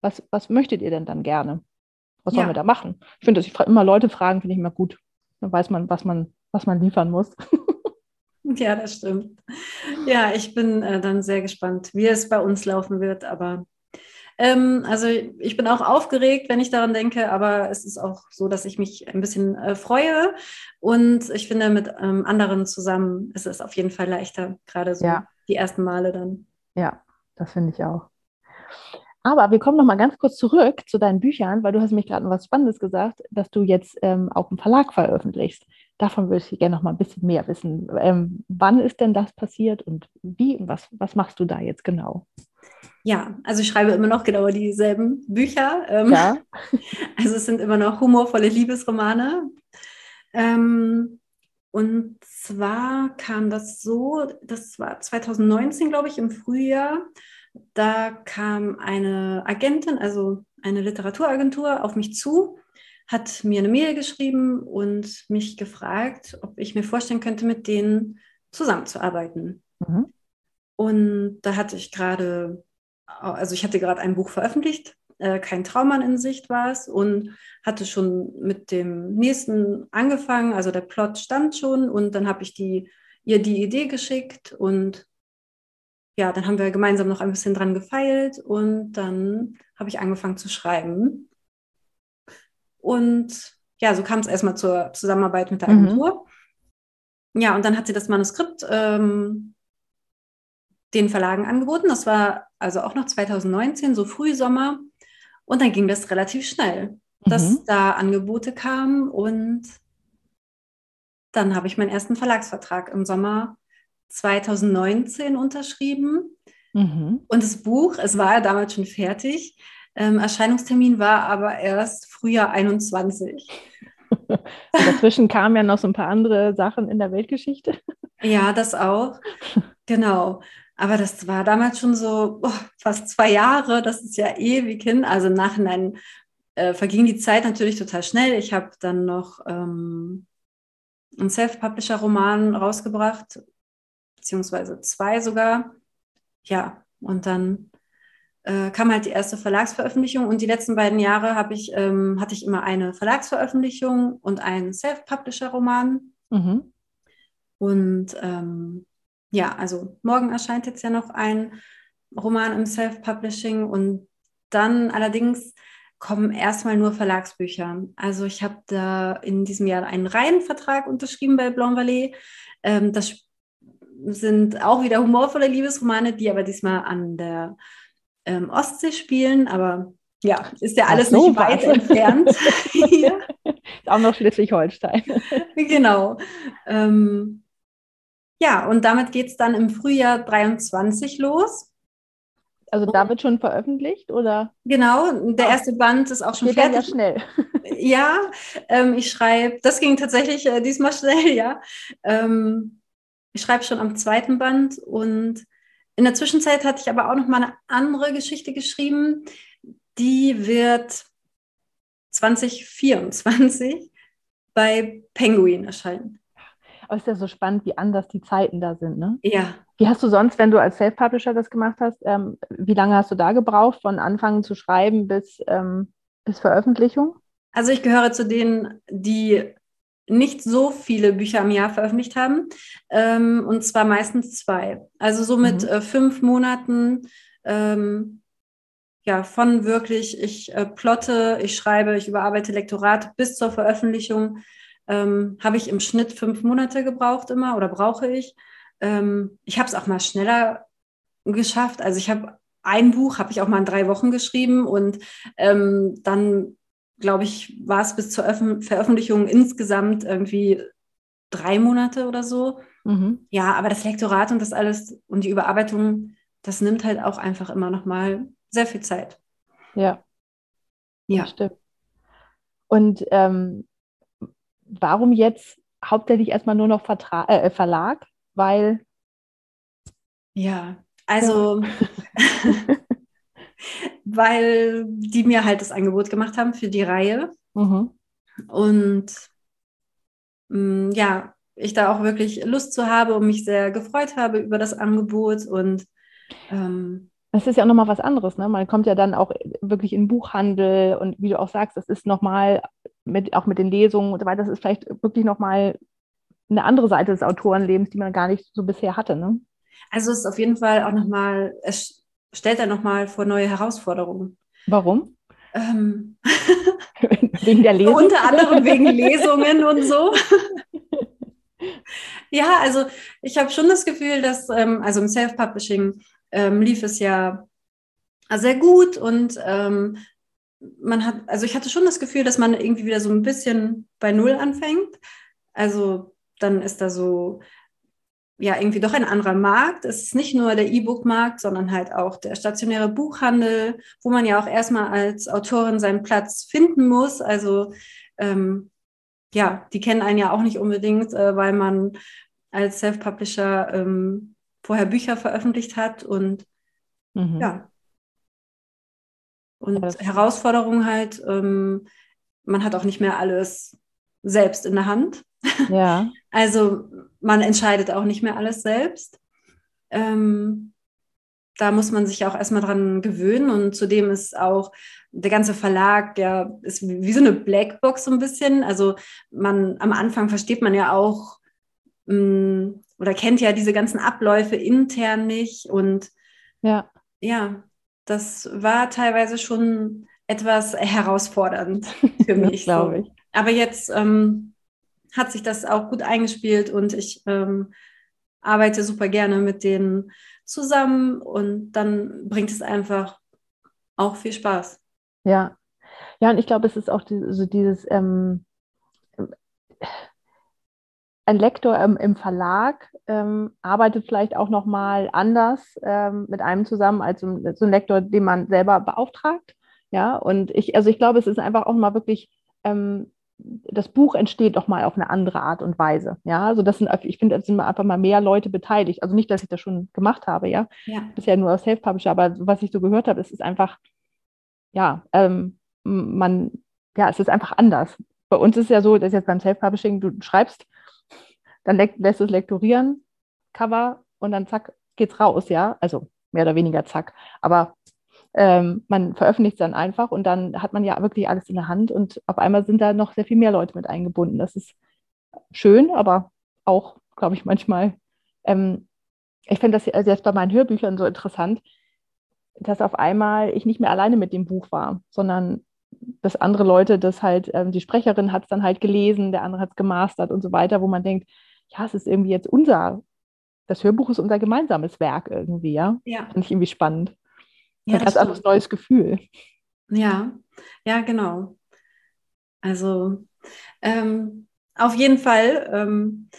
S1: was, was möchtet ihr denn dann gerne? Was sollen wir da machen? Ich finde, dass ich immer Leute fragen, finde ich immer gut. Dann weiß man, was man, was man liefern muss.
S2: Ja, das stimmt. Ja, ich bin äh, dann sehr gespannt, wie es bei uns laufen wird. Aber ähm, also ich bin auch aufgeregt, wenn ich daran denke, aber es ist auch so, dass ich mich ein bisschen äh, freue. Und ich finde, mit ähm, anderen zusammen ist es auf jeden Fall leichter, gerade so ja. die ersten Male dann.
S1: Ja, das finde ich auch. Aber wir kommen noch mal ganz kurz zurück zu deinen Büchern, weil du hast mich gerade was Spannendes gesagt, dass du jetzt ähm, auch im Verlag veröffentlichst. Davon würde ich gerne noch mal ein bisschen mehr wissen. Ähm, wann ist denn das passiert und wie und was, was machst du da jetzt genau?
S2: Ja, also ich schreibe immer noch genau dieselben Bücher. Ähm, ja. Also es sind immer noch humorvolle Liebesromane. Ähm, und zwar kam das so, das war 2019, glaube ich, im Frühjahr. Da kam eine Agentin, also eine Literaturagentur, auf mich zu hat mir eine Mail geschrieben und mich gefragt, ob ich mir vorstellen könnte, mit denen zusammenzuarbeiten. Mhm. Und da hatte ich gerade, also ich hatte gerade ein Buch veröffentlicht äh, kein Traummann in Sicht war es und hatte schon mit dem nächsten angefangen. Also der Plot stand schon und dann habe ich die, ihr die Idee geschickt und ja, dann haben wir gemeinsam noch ein bisschen dran gefeilt und dann habe ich angefangen zu schreiben. Und ja, so kam es erstmal zur Zusammenarbeit mit der mhm. Agentur. Mhm. Ja, und dann hat sie das Manuskript ähm, den Verlagen angeboten. Das war also auch noch 2019, so Frühsommer. Und dann ging das relativ schnell, dass mhm. da Angebote kamen. Und dann habe ich meinen ersten Verlagsvertrag im Sommer 2019 unterschrieben. Mhm. Und das Buch, es war ja damals schon fertig. Ähm, Erscheinungstermin war aber erst Frühjahr 21.
S1: dazwischen kamen ja noch so ein paar andere Sachen in der Weltgeschichte.
S2: Ja, das auch. Genau. Aber das war damals schon so oh, fast zwei Jahre, das ist ja ewig hin. Also im Nachhinein äh, verging die Zeit natürlich total schnell. Ich habe dann noch ähm, einen Self-Publisher-Roman rausgebracht, beziehungsweise zwei sogar. Ja, und dann äh, kam halt die erste Verlagsveröffentlichung und die letzten beiden Jahre habe ich, ähm, hatte ich immer eine Verlagsveröffentlichung und einen Self-Publisher-Roman. Mhm. Und ähm, ja, also morgen erscheint jetzt ja noch ein Roman im Self-Publishing und dann allerdings kommen erstmal nur Verlagsbücher. Also ich habe da in diesem Jahr einen Reihenvertrag unterschrieben bei Blanc Valley. Ähm, das sind auch wieder humorvolle Liebesromane, die aber diesmal an der ähm, Ostsee spielen, aber ja, ist ja alles so, nicht weit entfernt.
S1: Ist auch noch Schleswig-Holstein.
S2: genau. Ähm, ja, und damit geht es dann im Frühjahr 23 los.
S1: Also da wird schon veröffentlicht, oder?
S2: Genau, der ah. erste Band ist auch schon
S1: Geht fertig. Ja, schnell.
S2: ja, ähm, ich schreibe, das ging tatsächlich äh, diesmal schnell, ja. Ähm, ich schreibe schon am zweiten Band und in der Zwischenzeit hatte ich aber auch noch mal eine andere Geschichte geschrieben. Die wird 2024 bei Penguin erscheinen.
S1: Aber ist ja so spannend, wie anders die Zeiten da sind, ne?
S2: Ja.
S1: Wie hast du sonst, wenn du als Self-Publisher das gemacht hast, ähm, wie lange hast du da gebraucht, von Anfang zu schreiben bis, ähm, bis Veröffentlichung?
S2: Also ich gehöre zu denen, die nicht so viele Bücher im Jahr veröffentlicht haben, ähm, und zwar meistens zwei. Also so mit mhm. äh, fünf Monaten, ähm, ja, von wirklich, ich äh, plotte, ich schreibe, ich überarbeite Lektorat bis zur Veröffentlichung, ähm, habe ich im Schnitt fünf Monate gebraucht immer oder brauche ich. Ähm, ich habe es auch mal schneller geschafft. Also ich habe ein Buch, habe ich auch mal in drei Wochen geschrieben und ähm, dann glaube ich, war es bis zur Öf Veröffentlichung insgesamt irgendwie drei Monate oder so. Mhm. Ja, aber das Lektorat und das alles und die Überarbeitung, das nimmt halt auch einfach immer noch mal sehr viel Zeit.
S1: Ja. Ja. Stimmt. Und ähm, warum jetzt hauptsächlich erstmal nur noch Vertra äh, Verlag? Weil.
S2: Ja, also. Ja. Weil die mir halt das Angebot gemacht haben für die Reihe. Mhm. Und mh, mm, ja, ich da auch wirklich Lust zu habe und mich sehr gefreut habe über das Angebot und
S1: ähm, das ist ja auch nochmal was anderes, ne? Man kommt ja dann auch wirklich in Buchhandel und wie du auch sagst, das ist nochmal mit, auch mit den Lesungen und so weiter, das ist vielleicht wirklich nochmal eine andere Seite des Autorenlebens, die man gar nicht so bisher hatte, ne?
S2: Also es ist auf jeden Fall auch nochmal, es stellt er nochmal vor neue Herausforderungen.
S1: Warum? Ähm, wegen der Lesung?
S2: Unter anderem wegen Lesungen und so. ja, also ich habe schon das Gefühl, dass, ähm, also im Self-Publishing ähm, lief es ja sehr gut und ähm, man hat, also ich hatte schon das Gefühl, dass man irgendwie wieder so ein bisschen bei Null anfängt. Also dann ist da so ja irgendwie doch ein anderer Markt. Es ist nicht nur der E-Book-Markt, sondern halt auch der stationäre Buchhandel, wo man ja auch erstmal als Autorin seinen Platz finden muss. Also ähm, ja, die kennen einen ja auch nicht unbedingt, äh, weil man als Self-Publisher ähm, vorher Bücher veröffentlicht hat und mhm. ja. Und ja, Herausforderung halt, ähm, man hat auch nicht mehr alles selbst in der Hand.
S1: Ja.
S2: Also man entscheidet auch nicht mehr alles selbst. Ähm, da muss man sich auch erstmal dran gewöhnen und zudem ist auch der ganze Verlag, der ist wie so eine Blackbox so ein bisschen. Also man am Anfang versteht man ja auch mh, mm, oder kennt ja diese ganzen Abläufe intern nicht. Und ja, ja das war teilweise schon etwas herausfordernd für mich. glaube ich. Aber jetzt ähm, hat sich das auch gut eingespielt und ich ähm, arbeite super gerne mit denen zusammen und dann bringt es einfach auch viel Spaß.
S1: Ja, ja, und ich glaube, es ist auch die, so dieses, ähm, ein Lektor ähm, im Verlag ähm, arbeitet vielleicht auch nochmal anders ähm, mit einem zusammen als so ein, so ein, Lektor, den man selber beauftragt. Ja, und ich, also ich glaube, es ist einfach auch mal wirklich ähm, das Buch entsteht doch mal auf eine andere Art und Weise. Ja, also das sind, ich finde, es sind einfach mal mehr Leute beteiligt. Also nicht, dass ich das schon gemacht habe, ja. ja. Bisher nur als Self-Publisher, aber was ich so gehört habe, es ist einfach, ja, ähm, man, ja, es ist einfach anders. Bei uns ist es ja so, dass jetzt beim Self-Publishing, du schreibst, dann lässt du es lektorieren, Cover und dann zack, geht's raus, ja. Also mehr oder weniger zack. Aber ähm, man veröffentlicht es dann einfach und dann hat man ja wirklich alles in der Hand und auf einmal sind da noch sehr viel mehr Leute mit eingebunden. Das ist schön, aber auch, glaube ich, manchmal, ähm, ich finde das jetzt bei meinen Hörbüchern so interessant, dass auf einmal ich nicht mehr alleine mit dem Buch war, sondern dass andere Leute das halt, ähm, die Sprecherin hat es dann halt gelesen, der andere hat es gemastert und so weiter, wo man denkt, ja, es ist irgendwie jetzt unser, das Hörbuch ist unser gemeinsames Werk irgendwie, ja. Ja. Finde ich irgendwie spannend. Ja, ein ganz anderes neues Gefühl.
S2: Ja, ja, genau. Also ähm, auf jeden Fall, ähm,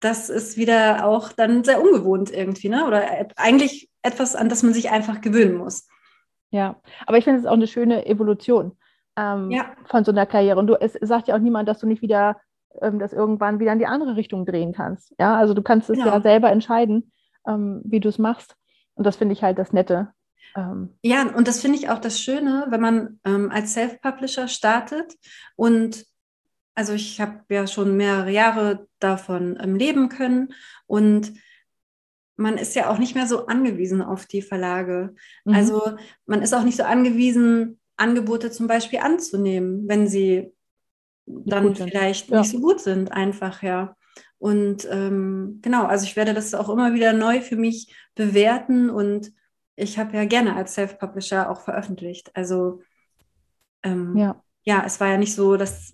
S2: das ist wieder auch dann sehr ungewohnt irgendwie, ne? Oder eigentlich etwas, an das man sich einfach gewöhnen muss.
S1: Ja, aber ich finde es auch eine schöne Evolution ähm, ja. von so einer Karriere. Und du, es sagt ja auch niemand, dass du nicht wieder ähm, das irgendwann wieder in die andere Richtung drehen kannst. Ja, also du kannst es genau. ja selber entscheiden, ähm, wie du es machst. Und das finde ich halt das Nette
S2: ähm, ja, und das finde ich auch das Schöne, wenn man ähm, als Self-Publisher startet und also ich habe ja schon mehrere Jahre davon ähm, leben können und man ist ja auch nicht mehr so angewiesen auf die Verlage. Mhm. Also man ist auch nicht so angewiesen, Angebote zum Beispiel anzunehmen, wenn sie dann vielleicht ja. nicht so gut sind, einfach, ja. Und ähm, genau, also ich werde das auch immer wieder neu für mich bewerten und ich habe ja gerne als Self-Publisher auch veröffentlicht. Also ähm, ja. ja, es war ja nicht so, dass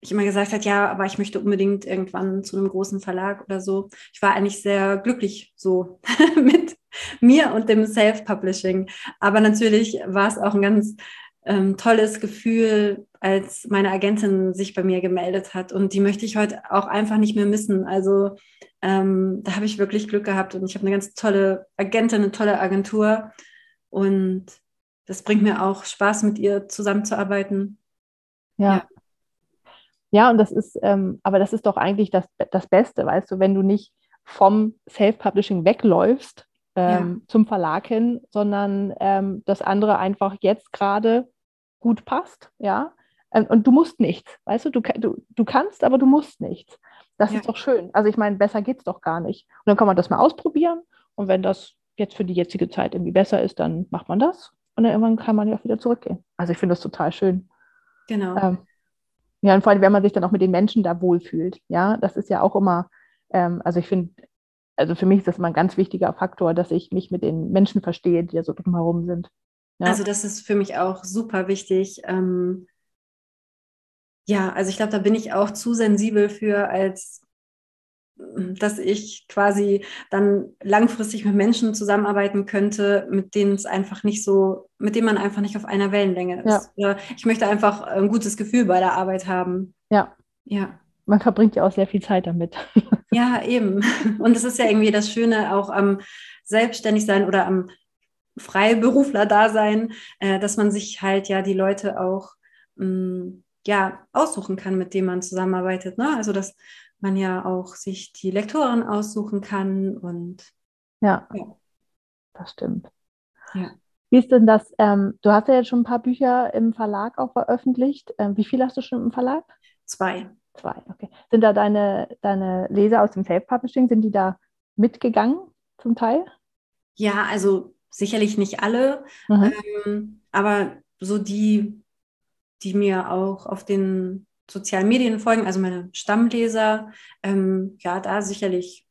S2: ich immer gesagt habe, ja, aber ich möchte unbedingt irgendwann zu einem großen Verlag oder so. Ich war eigentlich sehr glücklich so mit mir und dem Self-Publishing. Aber natürlich war es auch ein ganz ähm, tolles Gefühl, als meine Agentin sich bei mir gemeldet hat. Und die möchte ich heute auch einfach nicht mehr missen. Also ähm, da habe ich wirklich Glück gehabt und ich habe eine ganz tolle Agentin, eine tolle Agentur und das bringt mir auch Spaß, mit ihr zusammenzuarbeiten.
S1: Ja. Ja, ja und das ist, ähm, aber das ist doch eigentlich das, das Beste, weißt du, wenn du nicht vom Self-Publishing wegläufst ähm, ja. zum Verlag hin, sondern ähm, das andere einfach jetzt gerade gut passt, ja. Ähm, und du musst nichts, weißt du? du, du, du kannst, aber du musst nichts. Das ja. ist doch schön. Also ich meine, besser geht es doch gar nicht. Und dann kann man das mal ausprobieren. Und wenn das jetzt für die jetzige Zeit irgendwie besser ist, dann macht man das. Und dann irgendwann kann man ja wieder zurückgehen. Also ich finde das total schön.
S2: Genau. Ähm,
S1: ja, und vor allem, wenn man sich dann auch mit den Menschen da wohlfühlt. Ja, das ist ja auch immer, ähm, also ich finde, also für mich ist das immer ein ganz wichtiger Faktor, dass ich mich mit den Menschen verstehe, die da so drumherum sind.
S2: Ja. Also das ist für mich auch super wichtig. Ähm, ja, also ich glaube, da bin ich auch zu sensibel für, als hm, dass ich quasi dann langfristig mit Menschen zusammenarbeiten könnte, mit denen es einfach nicht so, mit denen man einfach nicht auf einer Wellenlänge ist. Ja. Ich möchte einfach ein gutes Gefühl bei der Arbeit haben.
S1: Ja. Ja. Man verbringt ja auch sehr viel Zeit damit.
S2: Ja, eben. Und es ist ja irgendwie das Schöne auch am Selbstständigsein oder am Freiberufler-Dasein, äh, dass man sich halt ja die Leute auch mh, hm, ja, aussuchen kann, mit dem man zusammenarbeitet. Ne? Also dass man ja auch sich die Lektoren aussuchen kann und
S1: ja, ja. das stimmt. Ja. Wie ist denn das? Ähm, du hast ja jetzt schon ein paar Bücher im Verlag auch veröffentlicht. Ähm, wie viele hast du schon im Verlag?
S2: Zwei.
S1: Zwei, okay. Sind da deine, deine Leser aus dem Self-Publishing, sind die da mitgegangen zum Teil?
S2: Ja, also sicherlich nicht alle, mhm. ähm, aber so die, die mir auch auf den sozialen Medien folgen, also meine Stammleser, ähm, ja, da sicherlich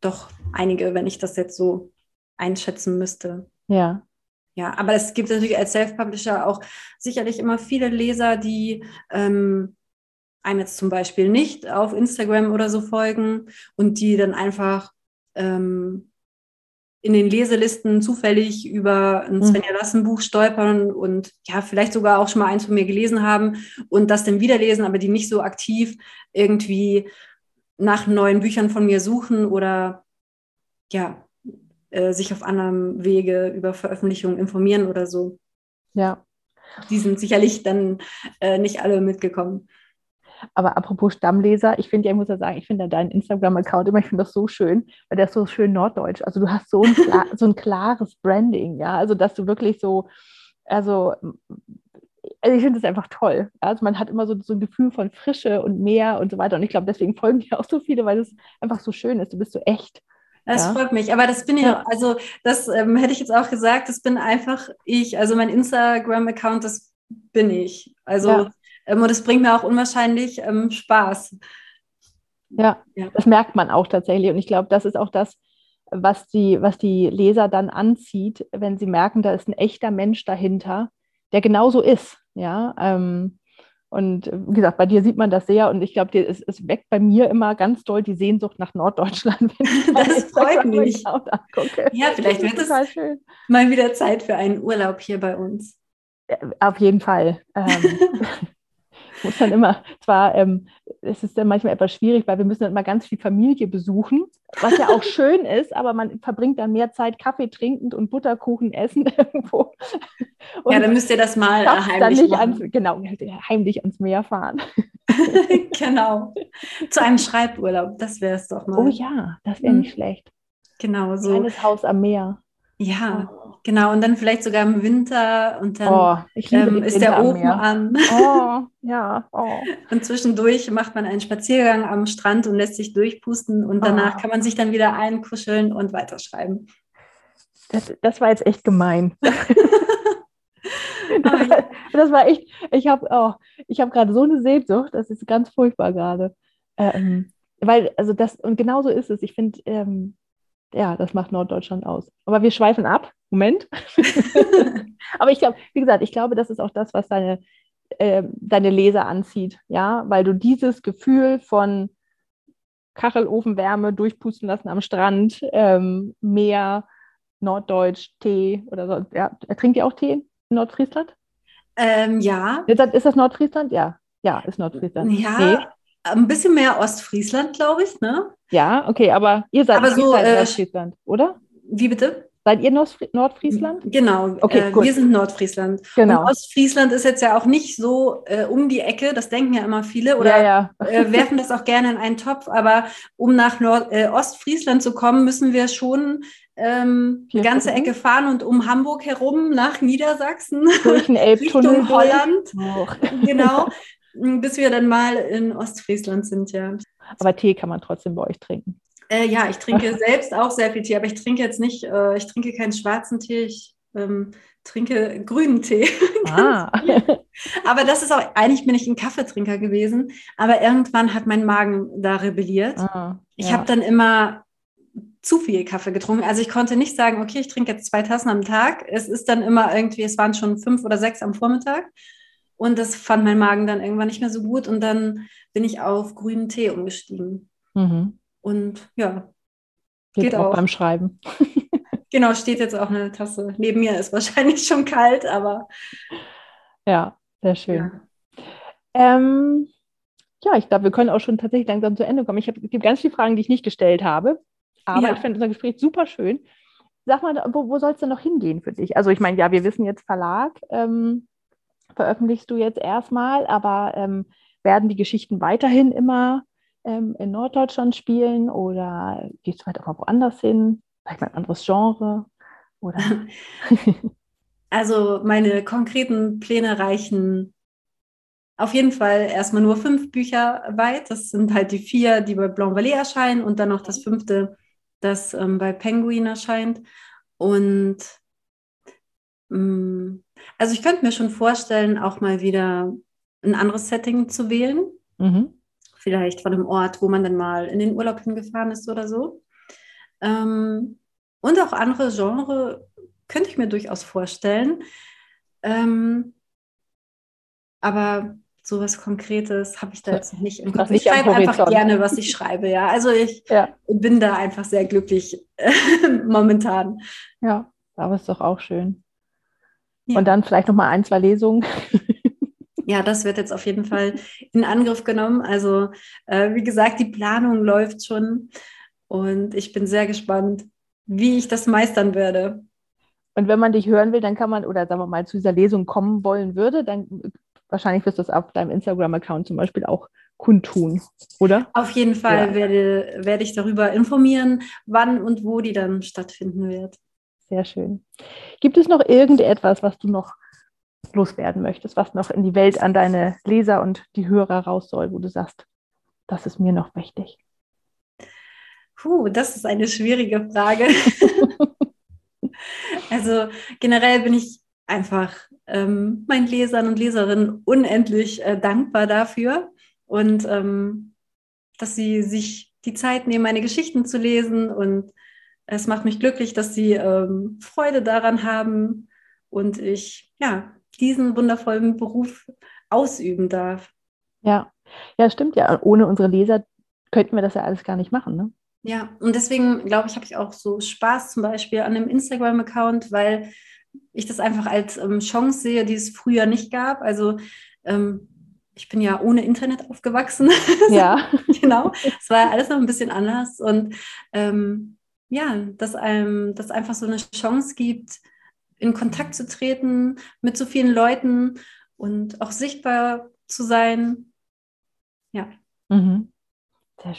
S2: doch einige, wenn ich das jetzt so einschätzen müsste.
S1: Ja.
S2: Ja, aber es gibt natürlich als Self-Publisher auch sicherlich immer viele Leser, die ähm, einem jetzt zum Beispiel nicht auf Instagram oder so folgen und die dann einfach ähm, in den Leselisten zufällig über ein mhm. Svenja Lassen Buch stolpern und ja, vielleicht sogar auch schon mal eins von mir gelesen haben und das dann wieder lesen, aber die nicht so aktiv irgendwie nach neuen Büchern von mir suchen oder ja, äh, sich auf anderem Wege über Veröffentlichungen informieren oder so.
S1: Ja.
S2: Die sind sicherlich dann äh, nicht alle mitgekommen.
S1: Aber apropos Stammleser, ich finde ja, ich muss ja sagen, ich finde deinen Instagram-Account immer, ich finde das so schön, weil der ist so schön norddeutsch. Also du hast so ein, so ein klares Branding, ja. Also dass du wirklich so, also, also ich finde das einfach toll. Also man hat immer so, so ein Gefühl von Frische und Meer und so weiter. Und ich glaube, deswegen folgen dir auch so viele, weil es einfach so schön ist. Du bist so echt.
S2: Das ja. freut mich. Aber das bin ich, ja. also das ähm, hätte ich jetzt auch gesagt, das bin einfach ich. Also mein Instagram-Account, das bin ich. Also ja. Ähm, und das bringt mir auch unwahrscheinlich ähm, Spaß.
S1: Ja, ja, das merkt man auch tatsächlich. Und ich glaube, das ist auch das, was die, was die Leser dann anzieht, wenn sie merken, da ist ein echter Mensch dahinter, der genauso ist. Ja, ähm, und äh, wie gesagt, bei dir sieht man das sehr und ich glaube, es, es weckt bei mir immer ganz doll die Sehnsucht nach Norddeutschland.
S2: das freut mich. Ja, vielleicht wird es mal wieder Zeit für einen Urlaub hier bei uns.
S1: Auf jeden Fall. Ähm, muss dann immer, zwar ähm, es ist dann manchmal etwas schwierig, weil wir müssen dann immer ganz viel Familie besuchen, was ja auch schön ist, aber man verbringt dann mehr Zeit Kaffee trinkend und Butterkuchen essen irgendwo.
S2: Und ja, dann müsst ihr das mal heimlich nicht
S1: ans, genau, heimlich ans Meer fahren.
S2: genau. Zu einem Schreiburlaub, das wäre es doch mal.
S1: Oh ja, das wäre nicht mhm. schlecht.
S2: Genau so.
S1: Kleines Haus am Meer.
S2: Ja, oh. genau. Und dann vielleicht sogar im Winter und dann oh, ähm, ist der Ofen an.
S1: Oh, ja. Oh.
S2: Und zwischendurch macht man einen Spaziergang am Strand und lässt sich durchpusten und danach oh. kann man sich dann wieder einkuscheln und weiterschreiben.
S1: Das, das war jetzt echt gemein. das, das, war echt, ich habe oh, hab gerade so eine Sehnsucht, das ist ganz furchtbar gerade. Ähm, weil, also das, und genauso ist es. Ich finde, ähm, ja, das macht Norddeutschland aus. Aber wir schweifen ab. Moment. Aber ich glaube, wie gesagt, ich glaube, das ist auch das, was deine, äh, deine Leser anzieht, ja, weil du dieses Gefühl von Kachelofenwärme durchpusten lassen am Strand, ähm, Meer, Norddeutsch, Tee oder so. Ja, trinkt ihr auch Tee in Nordfriesland?
S2: Ähm, ja.
S1: Ist das Nordfriesland? Ja. Ja, ist Nordfriesland.
S2: Ja. Ein bisschen mehr Ostfriesland, glaube ich, ne?
S1: Ja, okay, aber ihr seid,
S2: aber so,
S1: äh, Nordfriesland, oder?
S2: Wie bitte?
S1: Seid ihr Nordfriesland?
S2: Genau, okay, äh, wir sind Nordfriesland. Genau. Und Ostfriesland ist jetzt ja auch nicht so äh, um die Ecke, das denken ja immer viele oder ja, ja. äh, werfen das auch gerne in einen Topf, aber um nach Nord äh, Ostfriesland zu kommen, müssen wir schon ähm, eine ganze Ecke fahren und um Hamburg herum nach Niedersachsen,
S1: durch den Elbtunnel
S2: Richtung Holland, oh. genau, bis wir dann mal in Ostfriesland sind, ja.
S1: Aber Tee kann man trotzdem bei euch trinken.
S2: Äh, ja, ich trinke selbst auch sehr viel Tee, aber ich trinke jetzt nicht, äh, ich trinke keinen schwarzen Tee, ich ähm, trinke grünen Tee. Ah. aber das ist auch, eigentlich bin ich ein Kaffeetrinker gewesen, aber irgendwann hat mein Magen da rebelliert. Ah, ich ja. habe dann immer zu viel Kaffee getrunken. Also ich konnte nicht sagen, okay, ich trinke jetzt zwei Tassen am Tag. Es ist dann immer irgendwie, es waren schon fünf oder sechs am Vormittag. Und das fand mein Magen dann irgendwann nicht mehr so gut. Und dann bin ich auf grünen Tee umgestiegen. Mhm. Und ja,
S1: geht, geht auch, auch beim Schreiben.
S2: genau, steht jetzt auch eine Tasse. Neben mir ist wahrscheinlich schon kalt, aber.
S1: Ja, sehr schön. Ja, ähm, ja ich glaube, wir können auch schon tatsächlich langsam zu Ende kommen. Ich habe ganz viele Fragen, die ich nicht gestellt habe. Aber ja. ich finde unser Gespräch super schön. Sag mal, wo, wo soll es denn noch hingehen für dich? Also ich meine, ja, wir wissen jetzt Verlag. Ähm, veröffentlichst du jetzt erstmal, aber ähm, werden die Geschichten weiterhin immer ähm, in Norddeutschland spielen oder gehst du vielleicht auch mal woanders hin? Vielleicht mal ein anderes Genre? Oder?
S2: also meine konkreten Pläne reichen auf jeden Fall erstmal nur fünf Bücher weit. Das sind halt die vier, die bei Blanc Vallée erscheinen und dann noch das fünfte, das ähm, bei Penguin erscheint. Und mm, Also ich könnte mir schon vorstellen, auch mal wieder ein anderes Setting zu wählen. Mhm. Vielleicht von einem Ort, wo man dann mal in den Urlaub hingefahren ist oder so. Ähm, und auch andere Genre könnte ich mir durchaus vorstellen. Ähm, aber sowas Konkretes habe ich da jetzt noch nicht im Kopf. Ich schreibe einfach gerne, was ich schreibe, ja. Also ich ja. bin da einfach sehr glücklich momentan.
S1: Ja, aber ist doch auch schön. Ja. Und dann vielleicht noch mal ein, zwei Lesungen.
S2: Ja, das wird jetzt auf jeden Fall in Angriff genommen. Also äh, wie gesagt, die Planung läuft schon und ich bin sehr gespannt, wie ich das meistern werde.
S1: Und wenn man dich hören will, dann kann man, oder sagen wir mal, zu dieser Lesung kommen wollen würde, dann wahrscheinlich wirst du es auf deinem Instagram-Account zum Beispiel auch kundtun, oder?
S2: Auf jeden Fall ja. werde, werde ich darüber informieren, wann und wo die dann stattfinden wird.
S1: Sehr schön. Gibt es noch irgendetwas, was du noch loswerden möchtest, was noch in die Welt an deine Leser und die Hörer raus soll, wo du sagst, das ist mir noch wichtig?
S2: Puh, das ist eine schwierige Frage. Also generell bin ich einfach ähm, meinen Lesern und Leserinnen unendlich äh, dankbar dafür und ähm, dass sie sich die Zeit nehmen, meine Geschichten zu lesen und es macht mich glücklich, dass sie ähm, Freude daran haben und ich ja diesen wundervollen Beruf ausüben darf.
S1: Ja, ja, stimmt ja. Ohne unsere Leser könnten wir das ja alles gar nicht machen, ne?
S2: Ja, und deswegen glaube ich, habe ich auch so Spaß zum Beispiel an dem Instagram-Account, weil ich das einfach als ähm, Chance sehe, die es früher nicht gab. Also ähm, ich bin ja ohne Internet aufgewachsen.
S1: Ja.
S2: genau. Es war alles noch ein bisschen anders. Und ähm, ja, dass einem das einfach so eine Chance gibt, in Kontakt zu treten mit so vielen Leuten und auch sichtbar zu sein. Ja. Mhm.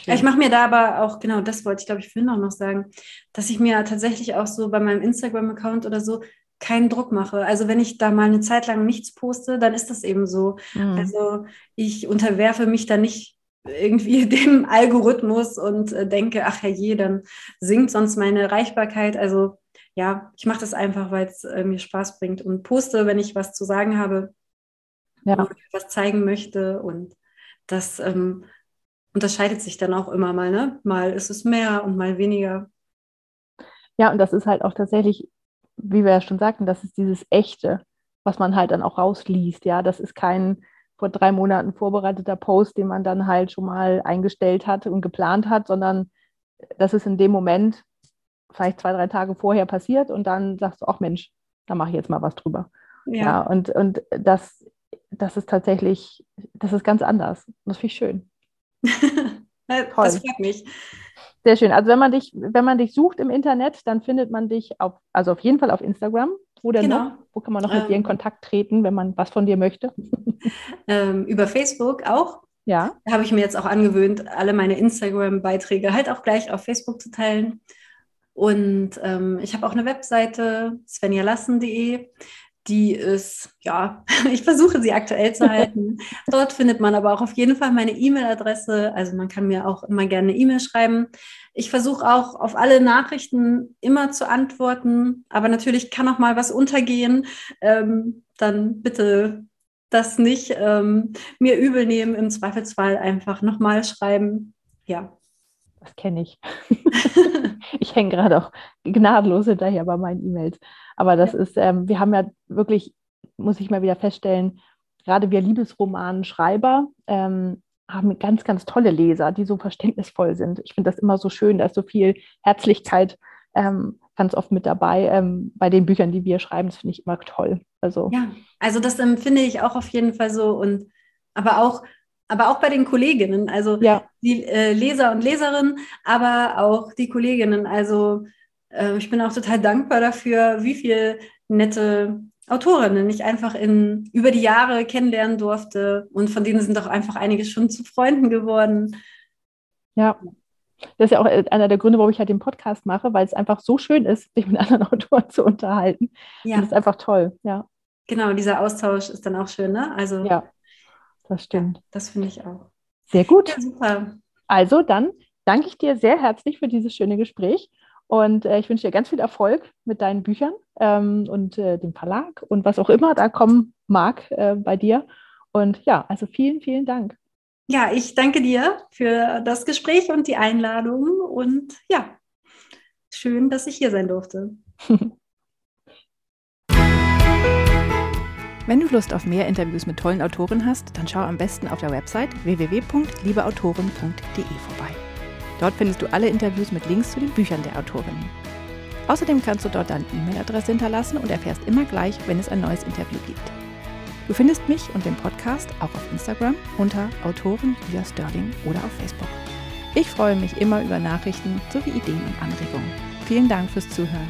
S2: Ich mache mir da aber auch, genau das wollte ich, glaube ich, vorhin auch noch sagen, dass ich mir tatsächlich auch so bei meinem Instagram-Account oder so keinen Druck mache. Also wenn ich da mal eine Zeit lang nichts poste, dann ist das eben so. Mhm. Also ich unterwerfe mich da nicht irgendwie dem Algorithmus und äh, denke, ach je, dann sinkt sonst meine Reichbarkeit. Also ja, ich mache das einfach, weil es äh, mir Spaß bringt und poste, wenn ich was zu sagen habe, ja. was zeigen möchte und das ähm, unterscheidet sich dann auch immer mal, ne? Mal ist es mehr und mal weniger.
S1: Ja, und das ist halt auch tatsächlich, wie wir ja schon sagten, das ist dieses Echte, was man halt dann auch rausliest. Ja, das ist kein vor drei Monaten vorbereiteter Post, den man dann halt schon mal eingestellt hat und geplant hat, sondern das ist in dem Moment vielleicht zwei, drei Tage vorher passiert und dann sagst du, ach Mensch, da mache ich jetzt mal was drüber. Ja, ja und, und das, das ist tatsächlich, das ist ganz anders. Das finde ich schön.
S2: das freut mich.
S1: Sehr schön. Also wenn man dich, wenn man dich sucht im Internet, dann findet man dich auf, also auf jeden Fall auf Instagram. Wo denn genau. noch? Wo kann man noch mit ähm, dir in ähm. Kontakt treten, wenn man was von dir möchte?
S2: Ähm, über Facebook auch.
S1: Ja.
S2: Da habe ich mir jetzt auch angewöhnt, alle meine Instagram-Beiträge halt auch gleich auf Facebook zu teilen. Und ähm, ich habe auch eine Webseite, svenjalassen.de die ist, ja, ich versuche sie aktuell zu halten. Dort findet man aber auch auf jeden Fall meine E-Mail-Adresse. Also man kann mir auch immer gerne eine E-Mail schreiben. Ich versuche auch auf alle Nachrichten immer zu antworten, aber natürlich kann auch mal was untergehen. Ähm, dann bitte das nicht ähm, mir übel nehmen, im Zweifelsfall einfach nochmal schreiben. Ja.
S1: Das kenne ich. ich hänge gerade auch gnadenlos hinterher bei meinen E-Mails. Aber das ist, ähm, wir haben ja wirklich, muss ich mal wieder feststellen, gerade wir Liebesromanenschreiber ähm, haben ganz, ganz tolle Leser, die so verständnisvoll sind. Ich finde das immer so schön, da ist so viel Herzlichkeit ähm, ganz oft mit dabei ähm, bei den Büchern, die wir schreiben. Das finde ich immer toll.
S2: Also, ja, also das empfinde ich auch auf jeden Fall so. Und aber auch aber auch bei den Kolleginnen, also ja. die äh, Leser und Leserinnen, aber auch die Kolleginnen. Also äh, ich bin auch total dankbar dafür, wie viele nette Autorinnen ich einfach in, über die Jahre kennenlernen durfte. Und von denen sind auch einfach einige schon zu Freunden geworden.
S1: Ja. Das ist ja auch äh, einer der Gründe, warum ich halt den Podcast mache, weil es einfach so schön ist, sich mit anderen Autoren zu unterhalten. Ja. Das ist einfach toll, ja.
S2: Genau, dieser Austausch ist dann auch schön, ne?
S1: Also ja das stimmt.
S2: Das finde ich auch.
S1: Sehr gut. Ja, super. Also dann danke ich dir sehr herzlich für dieses schöne Gespräch Und äh, ich wünsche dir ganz viel Erfolg mit deinen Büchern ähm, und äh, dem Verlag und was auch immer da kommen mag äh, bei dir. Und ja, also vielen, vielen Dank.
S2: Ja, ich danke dir für das Gespräch und die Einladung. Und ja, schön, dass ich hier sein durfte.
S1: Wenn du Lust auf mehr Interviews mit tollen Autoren hast, dann schau am besten auf der Website www.liebeautoren.de vorbei. Dort findest du alle Interviews mit Links zu den Büchern der Autorinnen. Außerdem kannst du dort deine E-Mail-Adresse hinterlassen und erfährst immer gleich, wenn es ein neues Interview gibt. Du findest mich und den Podcast auch auf Instagram unter Autorin Julia Sterling oder auf Facebook. Ich freue mich immer über Nachrichten sowie Ideen und Anregungen. Vielen Dank fürs Zuhören.